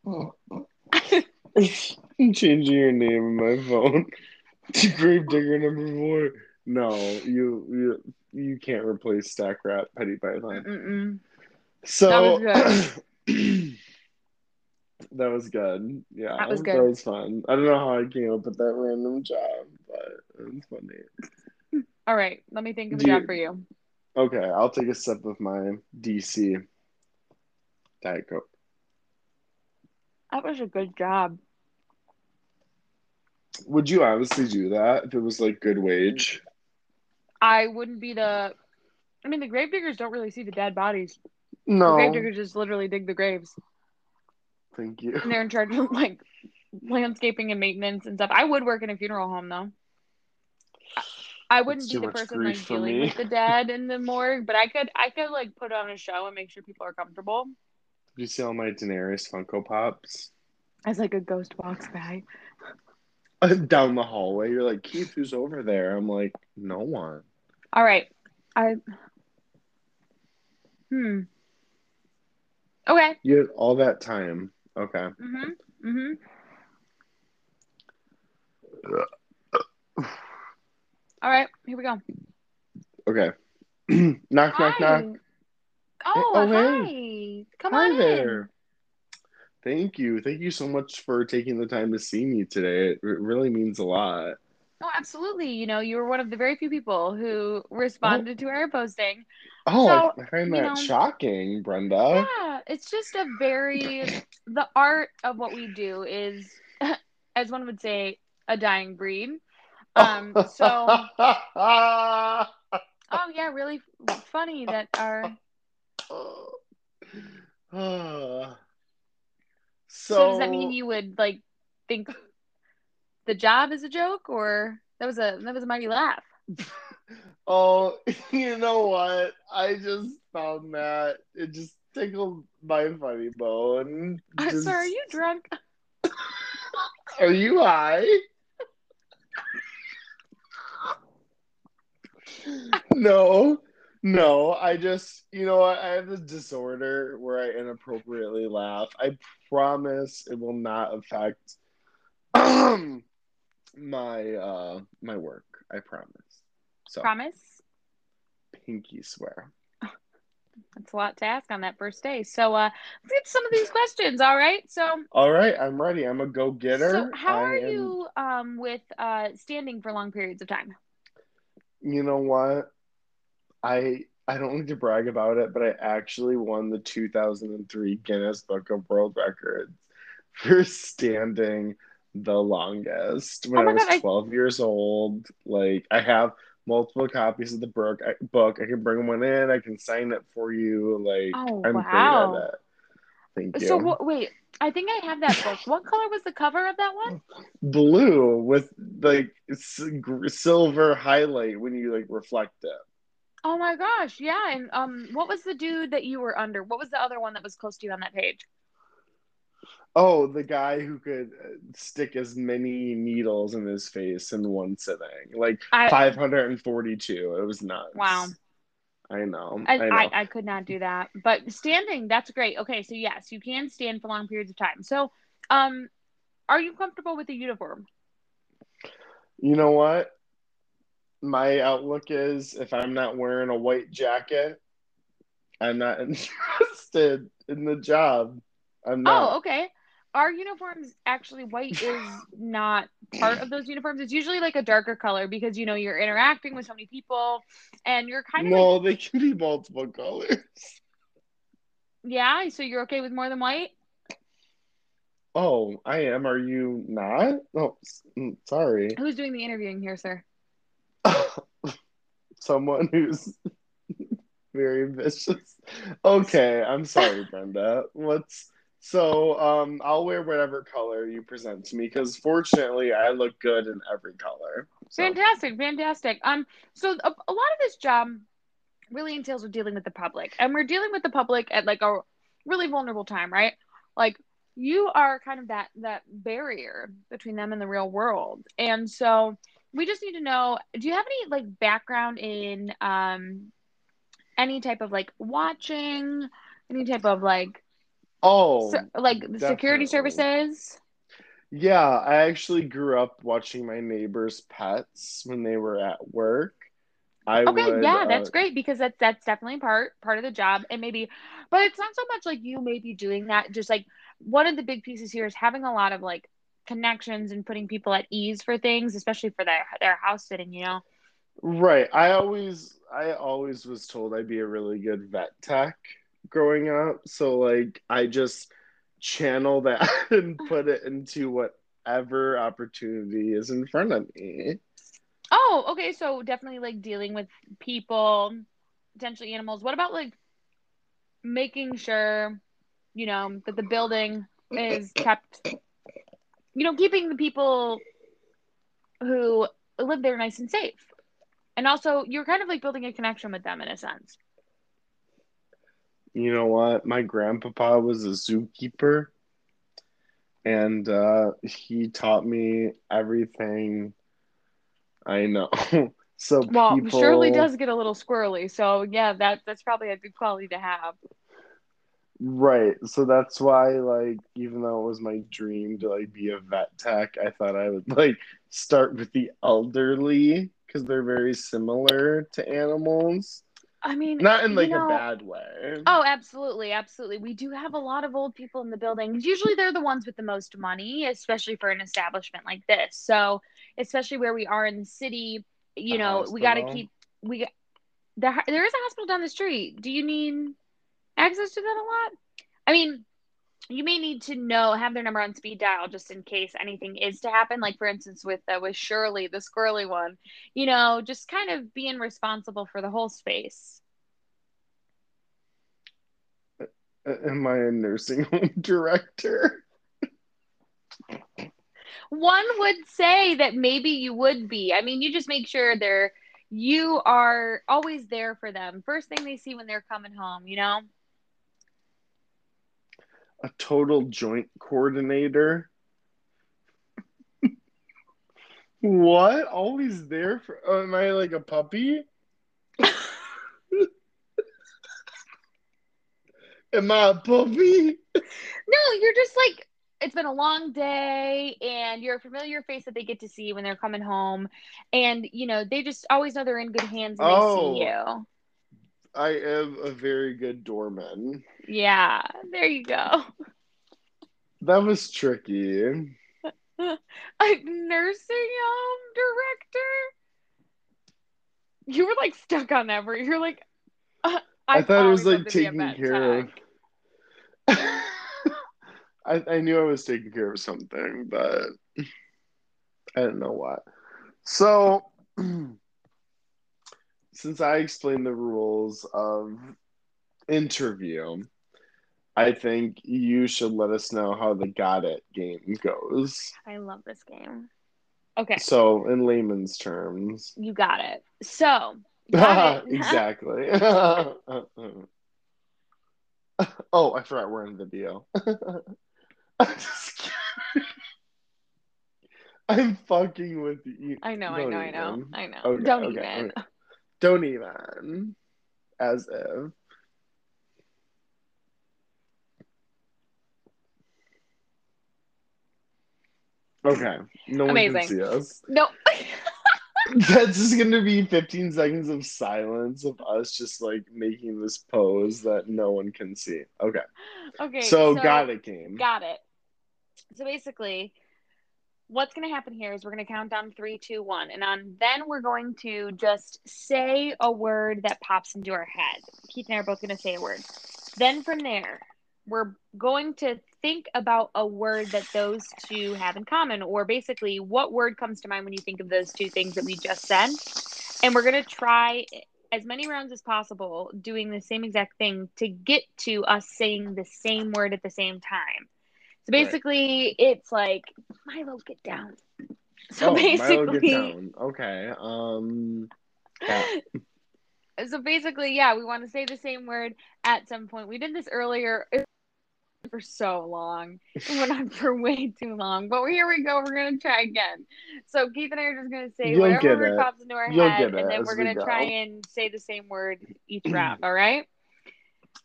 I'm changing your name in my phone to grave digger number four. No, you you you can't replace Stack Rat Petty Python. Mm-mm. So That that was good. Yeah, That was good. That was fun. I don't know how I came up with that random job, but it was funny. All right, let me think of a job for you. Okay, I'll take a sip of my DC Diet Coke. That was a good job. Would you honestly do that if it was like good wage? I wouldn't be the. I mean, the grave diggers don't really see the dead bodies. The No, grave diggers just literally dig the graves, thank you. and they're in charge of like landscaping and maintenance and stuff. I would work in a funeral home though. I- I wouldn't That's be the person like dealing me. with the dead in the morgue, but I could I could like put on a show and make sure people are comfortable Did you see all my Daenerys Funko Pops as like a ghost box bag. down the hallway? You're like, Keith, who's over there? I'm like, no one. All right, I. Hmm. Okay. You had all that time. Okay. Mhm. Mhm. All right. Here we go. Okay. knock, knock, knock. Oh, Oh, hi. hey. Come Hi on there. in. Thank you. Thank you so much for taking the time to see me today. It really means a lot. Oh, absolutely. You know, you were one of the very few people who oh. responded to our posting. Oh, So, I, I find that know- shocking, Brenda. Yeah, it's just a very the art of what we do is, as one would say, a dying breed. Um, so oh yeah, really funny that our so, so does that mean you would like think the job is a joke or that was a that was a mighty laugh. oh, you know what? I just found that it just tickled my funny bone. Just... Uh, so are you drunk? are you high? no, no. I just, you know what? I have this disorder where I inappropriately laugh. I promise it will not affect my uh my work. I promise. So promise. Pinky swear. That's a lot to ask on that first day. So uh let's get some of these questions, all right? So All right, I'm ready. I'm a go-getter. So how I are am... you um with uh standing for long periods of time? You know what? I I don't need to brag about it, but I actually won the 2003 Guinness Book of World Records for standing the longest when oh I was God, 12 I... years old. Like I have multiple copies of the book. I, book. I can bring one in. I can sign it for you. Like oh, I'm wow. great at it. Thank you. So wh- wait, I think I have that book. what color was the cover of that one? Blue with like silver highlight when you like reflect it. Oh my gosh, yeah. And um, what was the dude that you were under? What was the other one that was close to you on that page? Oh, the guy who could uh, stick as many needles in his face in one sitting, like I, 542. It was nuts. Wow. I know. I, I, know. I, I, could not do that. But standing, that's great. Okay, so yes, you can stand for long periods of time. So, um, are you comfortable with the uniform? You know what? My outlook is if I'm not wearing a white jacket, I'm not interested in the job. I'm not. Oh, okay our uniforms actually white is not part of those uniforms. It's usually like a darker color because you know you're interacting with so many people and you're kind of No, like, they can be multiple colors. Yeah, so you're okay with more than white? Oh, I am. Are you not? Oh, mm, sorry. Who's doing the interviewing here, sir? Someone who's very vicious. Okay, I'm sorry, Brenda. What's so um, I'll wear whatever color you present to me because fortunately I look good in every color. So. Fantastic, fantastic. Um, so a, a lot of this job really entails with dealing with the public, and we're dealing with the public at like a really vulnerable time, right? Like you are kind of that that barrier between them and the real world, and so we just need to know: Do you have any like background in um any type of like watching, any type of like Oh, so, like the security services. Yeah, I actually grew up watching my neighbors' pets when they were at work. I okay, would, yeah, uh, that's great because that's that's definitely part part of the job, and maybe, but it's not so much like you may be doing that. Just like one of the big pieces here is having a lot of like connections and putting people at ease for things, especially for their their house sitting. You know. Right. I always I always was told I'd be a really good vet tech growing up. So like I just channel that and put it into whatever opportunity is in front of me. Oh, okay. So definitely like dealing with people, potentially animals. What about like making sure, you know, that the building is kept, you know, keeping the people who live there nice and safe. And also, you're kind of like building a connection with them in a sense you know what? My grandpapa was a zookeeper, and uh, he taught me everything I know. so well, people... Shirley does get a little squirrely, so yeah, that that's probably a good quality to have. Right. So that's why, like, even though it was my dream to like be a vet tech, I thought I would like start with the elderly because they're very similar to animals. I mean, not in like know, a bad way. Oh, absolutely, absolutely. We do have a lot of old people in the building. Usually, they're the ones with the most money, especially for an establishment like this. So, especially where we are in the city, you know, we got to keep we got there. There is a hospital down the street. Do you need access to that a lot? I mean, you may need to know have their number on speed dial just in case anything is to happen. Like for instance with uh, with shirley the squirrely one you know just kind of being responsible for the whole space. Am i a nursing home director? One would say that maybe you would be. I mean you just make sure they're you are always there for them. First thing they see when they're coming home you know a total joint coordinator. what? Always there for? Oh, am I like a puppy? am I a puppy? No, you're just like it's been a long day and you're a familiar face that they get to see when they're coming home and you know they just always know they're in good hands when oh, they see oh. you i am a very good doorman yeah there you go that was tricky. a nursing home director? You were like stuck on that where you're like, uh, I thought it was like taking care tech. of. I, I knew I was taking care of something, but I didn't know what. So, since I explained the rules of interview, I think you should let us know how the Got It game goes. I love this game. Okay. So, in layman's terms, you got it. So, got it. exactly. oh, I forgot we're in video. I'm fucking with you. I know, I know. I know, I know. Okay, Don't okay, even. Okay. Don't even. As if. Okay. No one Amazing. can see us. No. That's just going to be 15 seconds of silence of us just like making this pose that no one can see. Okay. Okay. So, so got it, game. Got it. So basically, what's going to happen here is we're going to count down three, two, one, and on then we're going to just say a word that pops into our head. Keith and I are both going to say a word. Then from there, we're going to think about a word that those two have in common, or basically what word comes to mind when you think of those two things that we just said. And we're going to try as many rounds as possible doing the same exact thing to get to us saying the same word at the same time. So basically, right. it's like Milo, get down. So oh, basically, Milo, get down. Okay. Um. Yeah. so basically, yeah, we want to say the same word at some point. We did this earlier for so long. It went on for way too long. But here we go. We're gonna try again. So Keith and I are just gonna say You'll whatever word pops into our You'll head, and then we're gonna we try and say the same word each round. All right.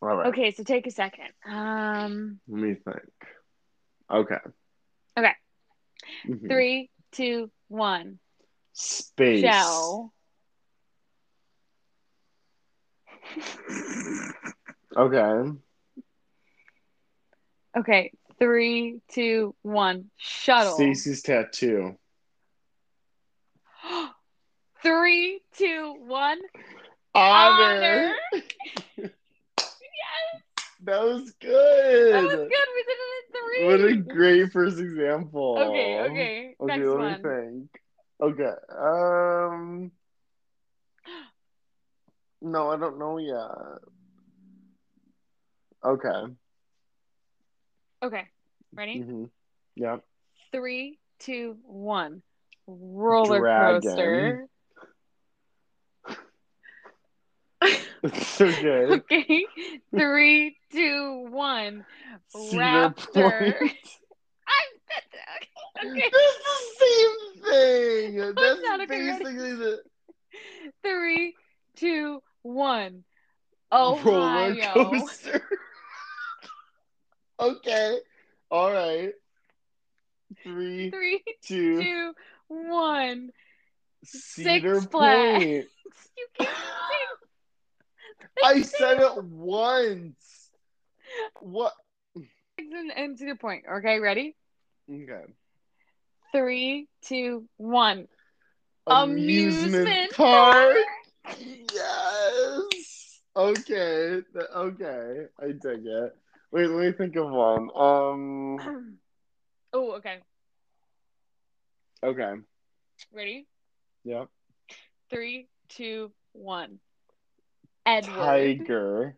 All right. Okay. So take a second. Um. Let me think. Okay. Okay. Mm-hmm. Three, two, one. Space. Shell. okay. Okay, three, two, one. Shuttle. Stacy's tattoo. three, two, one. Honor. Honor. That was good. That was good. We did it in three. What a great first example. Okay, okay. Okay, Next let one. me think. Okay. Um. No, I don't know yet. Okay. Okay. Ready? Mm-hmm. Yeah. Three, two, one. Roller Dragon. coaster. okay. okay. Three, two, one. Cedar Raptor. I'm okay. That's the same thing. That's okay, basically ready? the three, two, one. Ohio. roller coaster. okay. All right. Three, Three, two, two, one. Cedar Six Flags. Point. You can't sing. I said it once. What? And, and the Point. Okay, ready? Okay. Three, two, one. Amusement, Amusement park. Yes. Okay. Okay. I dig it. Wait, let me think of one. Um. oh, okay. Okay. Ready? Yep. Three, two, one. Edward. Tiger.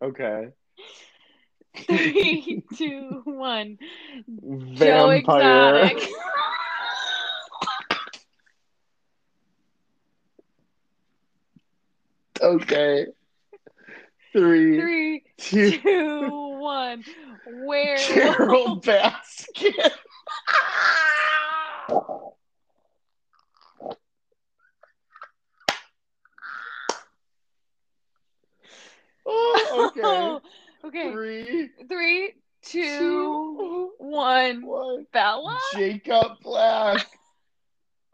Okay. Three, two, one. Vampire. Joe Exotic. okay. Three, Three, two, two, one. Carole Werewolf. Baskin. oh, okay. okay. Three, Three, two, two, one. one. Bella. Jacob Black.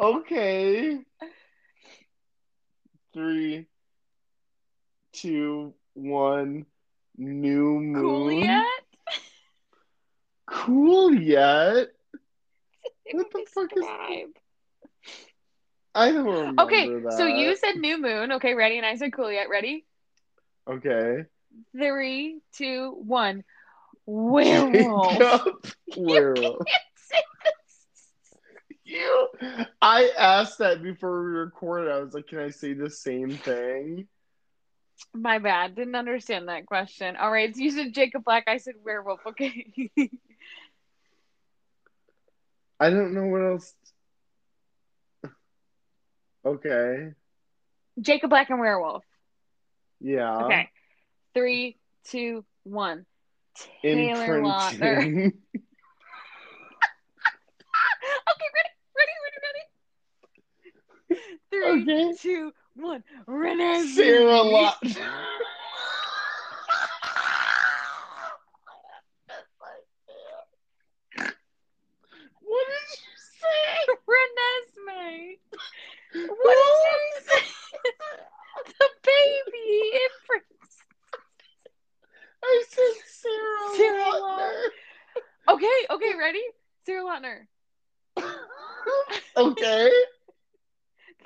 Okay. Three, two, one. New moon. Cool yet? Cool yet? What the fuck is- I don't remember Okay, that. so you said new moon. Okay, ready? And I said cool yet. Ready? Okay. Three, two, one. Werewolf. Jacob Werewolf. You. I asked that before we recorded. I was like, "Can I say the same thing?" My bad. Didn't understand that question. All right, so you said Jacob Black. I said werewolf. Okay. I don't know what else. Okay. Jacob Black and werewolf. Yeah. Okay. Three, two, one. Taylor Lautner. Okay, ready, ready, ready, ready. Three, Okay. two, one. Renee. Sarah Lautner. what did you say? Renesmee. What did you say? the baby imprint. I said Sarah, Sarah Lautner. Okay, okay, ready? Sarah Lautner. okay.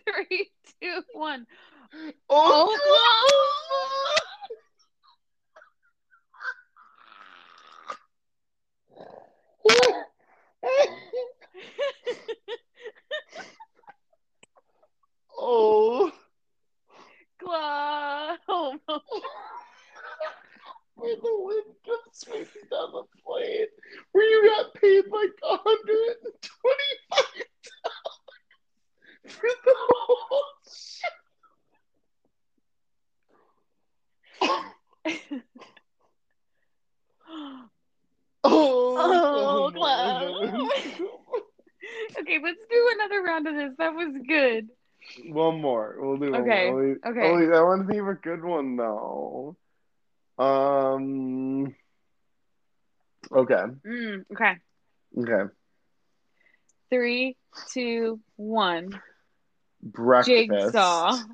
Three, two, one. Oh, oh. oh. Oh. Where the wind goes sweeping down the plain, where you got paid like a hundred and twenty-five dollars for the whole show. Oh, Oh, wind. okay, let's do another round of this. That was good. One more. We'll do one Okay, more. Only, okay. only, I want to think of a good one though. Um. Okay. Mm, okay. Okay. Three, two, one. Breakfast. Jigsaw.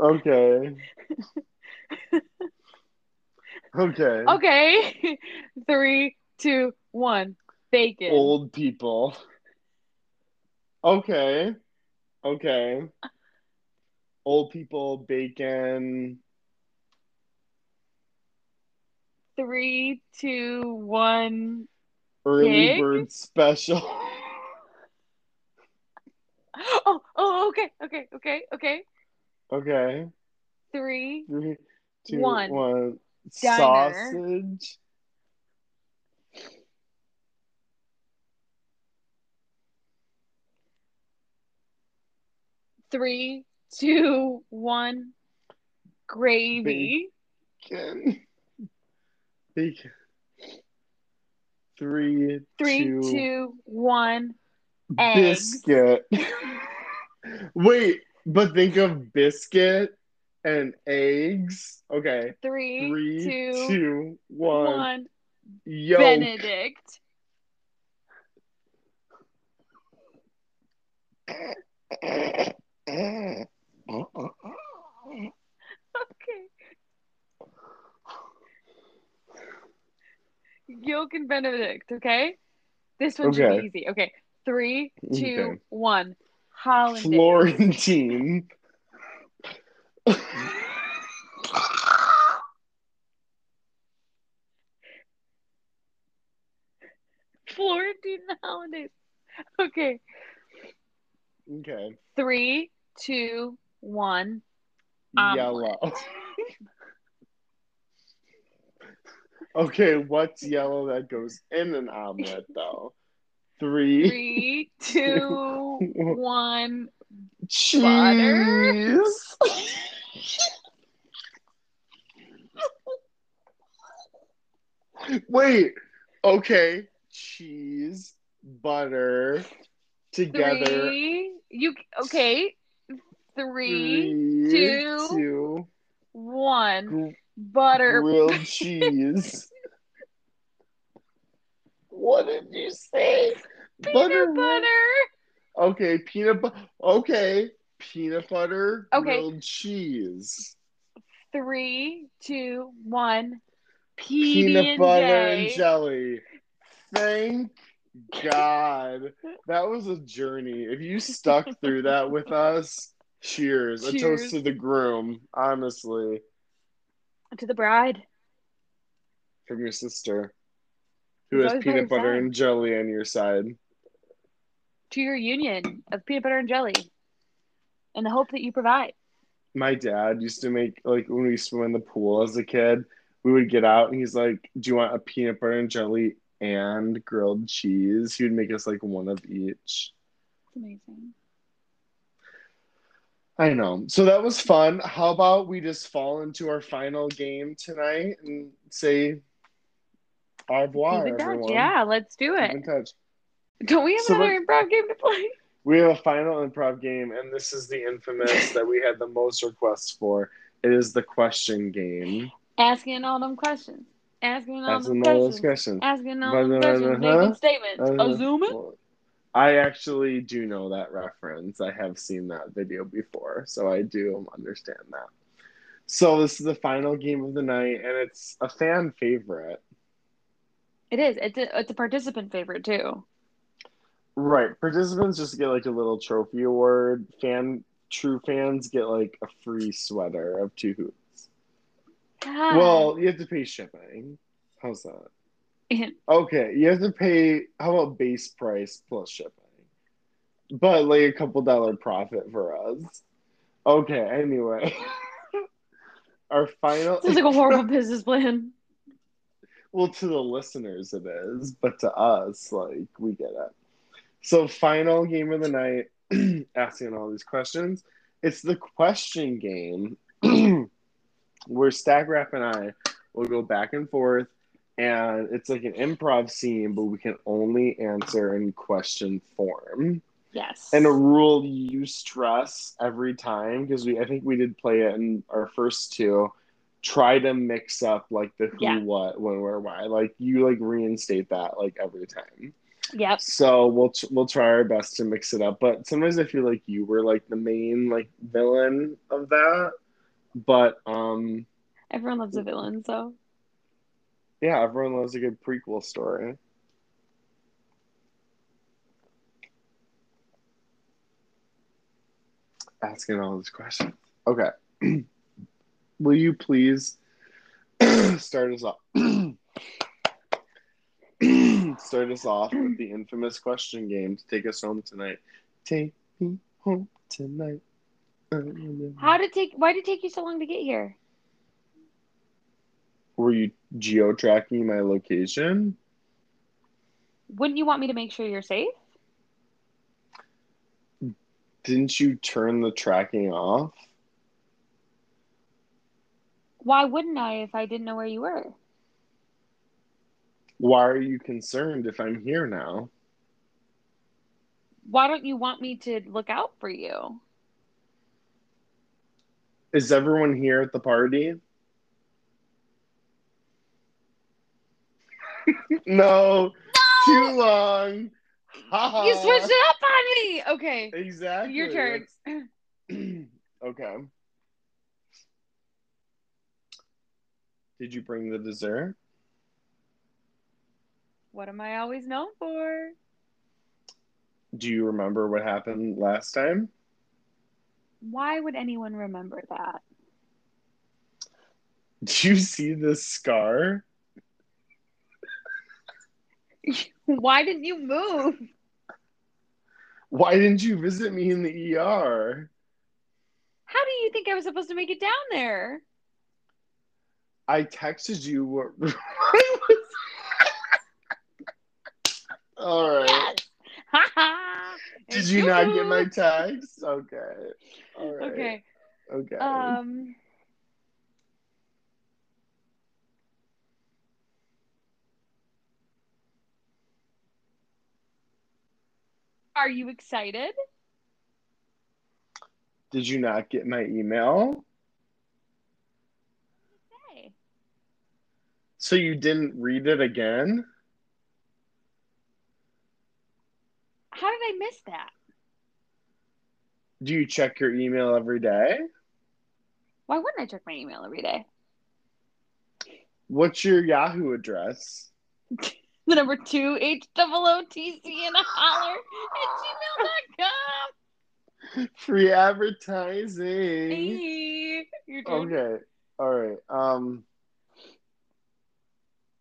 Okay. okay. Okay. Three, two, one. Bacon. Old people. Okay. Okay. Old people, bacon. Three, two, one. Early Pig? bird special. Oh, oh, okay, okay, okay, okay. okay. Three, Three, two, One. one. Sausage. Three, two, one. Gravy. Bacon. Bacon. Three, Three, two, two, one. Eggs. biscuit. Wait, but think of biscuit and eggs. Okay. Three, Three, two, two, one. one. Yolk. Benedict. Okay. Yolk and Benedict, okay? This one should be easy. Okay. Three, two, one. Okay. Hollandaise. Florentine. Florentine Hollandaise. Okay. okay. Three, two, one. Omelet. Yellow. okay, what's yellow that goes in an omelet though? Three. Three, two, one. Cheese. Butter. Wait. Okay. Cheese, butter, together. Three. You okay? Three, Three, two, two, one. Butter. grilled cheese. what did you say? Peanut butter. Okay, peanut butter. Okay, peanut butter, Okay. grilled cheese, Three, two, one. peanut PB&J. butter and jelly. Thank God. That was a journey. If you stuck through that with us, cheers. A toast to the groom, honestly, To the bride. from your sister, who has peanut butter side. and jelly on your side. To your union of peanut butter and jelly. And the hope that you provide. My dad used to make like when we swim in the pool as a kid, we would get out and he's like, "Do you want a peanut butter and jelly and grilled cheese?" He would make us like one of each. It's amazing. I know. So that was fun. How about we just fall into our final game tonight and say au revoir, everyone. Yeah, let's do Keep it. in touch. Don't we have So another improv game to play? We have a final improv game, and this is the infamous that we had the most requests for. It is the question game. Asking all them questions. Asking all That's them another questions. question. Asking all them questions. uh-huh. Making statements. Uh, Assuming. I actually do know that reference. I have seen that video before, so I do understand that. So this is the final game of the night, and it's a fan favorite. It is. It's a, it's a participant favorite too. Right. Participants just get like a little trophy award. Fan true fans get like a free sweater of two hoops. God. Well, you have to pay shipping. How's that? Okay, you have to pay how about base price plus shipping? But like a couple dollar profit for us. Okay, anyway. Our final Sounds like a horrible business plan. well to the listeners it is, but to us, like we get it. So final game of the night, asking all these questions. It's the question game where Stag Rap and I will go back and forth and it's like an improv scene, but we can only answer in question form. Yes. And a rule you stress every time because we I think we did play it in our first two. Try to mix up like the who, Yeah. what, when, where, why. Like you like reinstate that like every time. Yep. So we'll we'll try our best to mix it up. But sometimes I feel like you were like the main like villain of that. But um Everyone loves a villain, so yeah, everyone loves a good prequel story. Asking all these questions. Okay. Will you please start us off? start us off with the infamous question game to take us home tonight. Take me home tonight. how did take why did it take you so long to get here? Were you geo tracking my location? Wouldn't you want me to make sure you're safe? Didn't you turn the tracking off? Why wouldn't I if I didn't know where you were? Why are you concerned if I'm here now? Why don't you want me to look out for you? Is everyone here at the party? No, too long. Ha You switched it up on me. Okay. Exactly. Your turn. Okay. Did you bring the dessert? What am I always known for? Do you remember what happened last time? Why would anyone remember that? Do you see this scar? Why didn't you move? Why didn't you visit me in the ER? How do you think I was supposed to make it down there? I texted you what. All right. Yes. Ha ha. Did you not get my text? Okay. All right. Okay. Okay. Um. Are you excited? Did you not get my email? Hey. So you didn't read it again? How did I miss that? Do you check your email every day? Why wouldn't I check my email every day? What's your Yahoo address? The number two H double O T C and a holler at gmail.com. Free advertising. Hey. Okay. All right. Um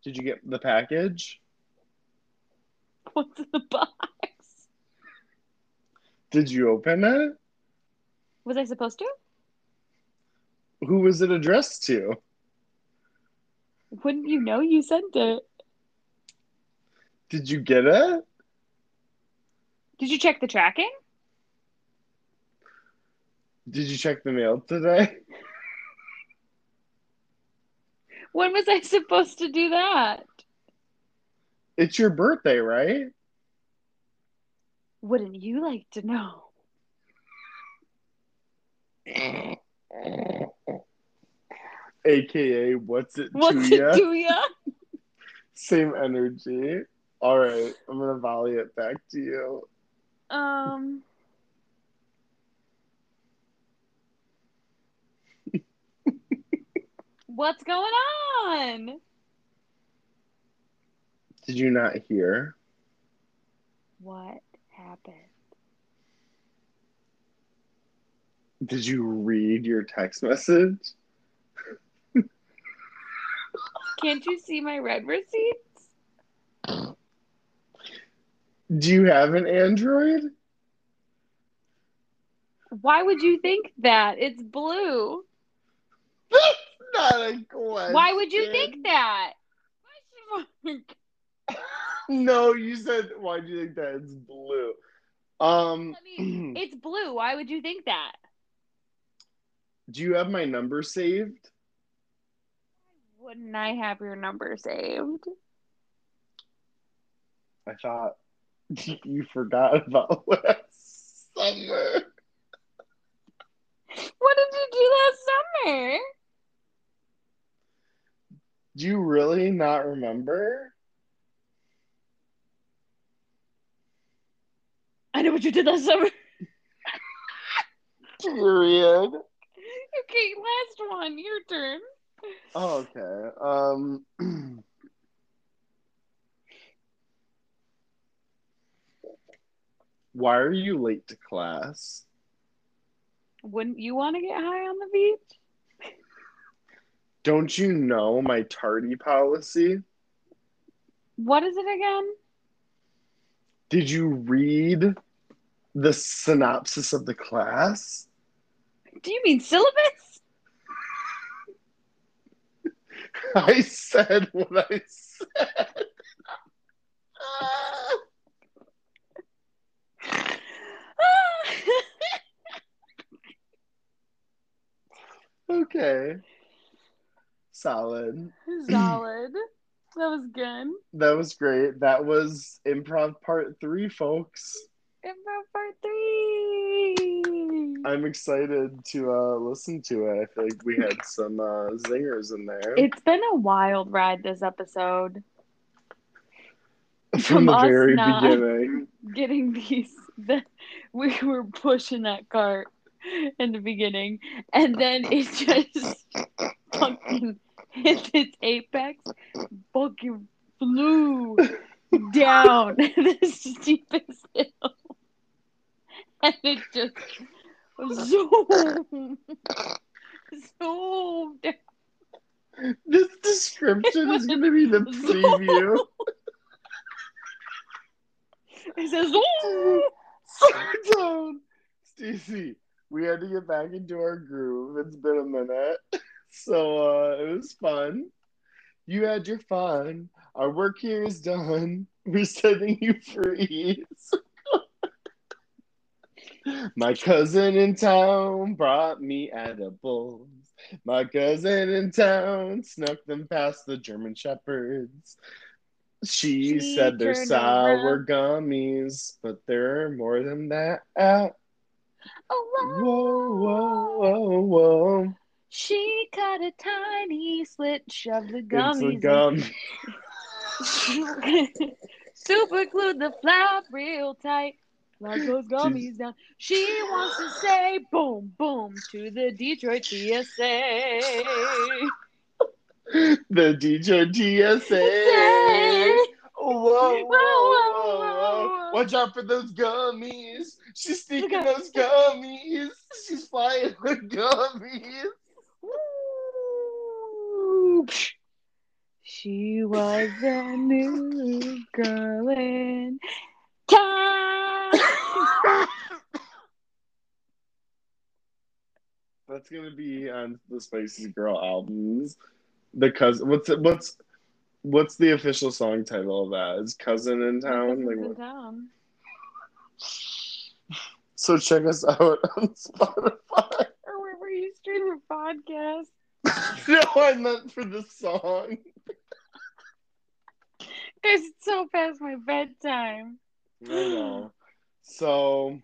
Did you get the package? What's in the box? Did you open it? Was I supposed to? Who was it addressed to? Wouldn't you know you sent it? Did you get it? Did you check the tracking? Did you check the mail today? When was I supposed to do that? It's your birthday, right? Wouldn't you like to know? AKA, what's it What's to ya? to ya? Same energy. All right, I'm gonna volley it back to you. Um. What's going on? Did you not hear? What happened? Did you read your text message? Can't you see my read receipts? Do you have an Android? Why would you think that? It's blue. That's not a question. Why would you think that? No, you said why do you think that it's blue? Um I mean, it's blue. Why would you think that? do you have my number saved? Wouldn't I have your number saved? I thought you forgot about last summer. What did you do last summer? Do you really not remember? I know what you did last summer. Period. Okay, last one. Your turn. Oh, okay. Um Why are you late to class? Wouldn't you want to get high on the beach? Don't you know my tardy policy? What is it again? Did you read the synopsis of the class? Do you mean syllabus? I said what I said. okay. Solid. Solid. That was good. That was great. That was improv part three, folks. Improv part three. I'm excited to uh, listen to it. I feel like we had some uh, zingers in there It's been a wild ride this episode. from from the very beginning. Getting these, the, we were pushing that cart in the beginning, and then it just fucking hit its apex, fucking flew down the steepest hill. and it just zoomed, zoomed. Down. This description is going to be the preview. It says zoom. Slow down. Stacey, we had to get back into our groove. It's been a minute. So uh, it was fun. You had your fun. Our work here is done. We're setting you free. My cousin in town brought me edibles. My cousin in town snuck them past the German shepherds. She, She said they're sour around. gummies, but they're more than that. Oh, Whoa, whoa, whoa, whoa. She cut a tiny slit, shoved the gummies. It's a gum. Super glued the flap real tight. Lock those gummies down. She wants to say boom, boom to the Detroit TSA. The DJ TSA. Whoa, whoa, whoa. Watch out for those gummies. She's sneaking those gummies. She's flying the gummies. She was a new girl in town. That's gonna be on the Spicy Girl albums. The cousin. What's it? What's what's the official song title of that? Is cousin in town? Like in town. So check us out on Spotify. Or wherever you stream your podcast. no, I meant for the song. Guys, it's so past my bedtime. I know. So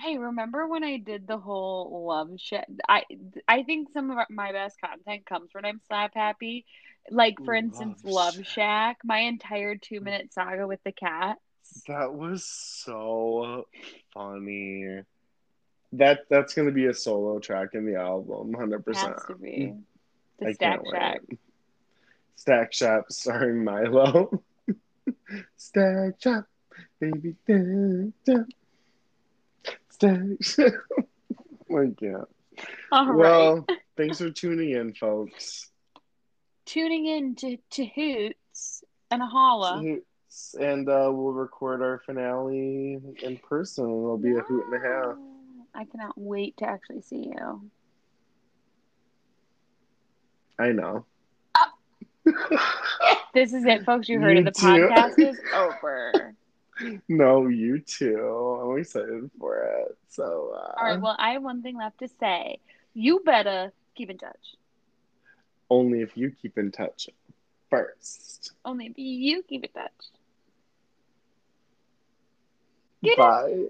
Hey, remember when I did the whole love shit? I I think some of my best content comes when I'm slap happy. Like for instance, Love Love Shack, my entire two minute saga with the cat. that was so funny. That that's gonna be a solo track in the album, hundred percent. Has to be mm. the I Stack Shack. wait. Stack Shop starring Milo. Stack Shop, baby. Stack Shop. Stack Shop. like, yeah. All right. Well, thanks for tuning in, folks. Tuning in to, to Hoots and a holla. Hoots. And uh, we'll record our finale in person. It'll be a hoot and a half. I cannot wait to actually see you. I know. This is it, folks. You heard You of the too. podcast is over. no, you too. I'm excited for it. So, uh, All right. Well, I have one thing left to say. You better keep in touch. Only if you keep in touch first. Only if you keep in touch. Get it? Bye.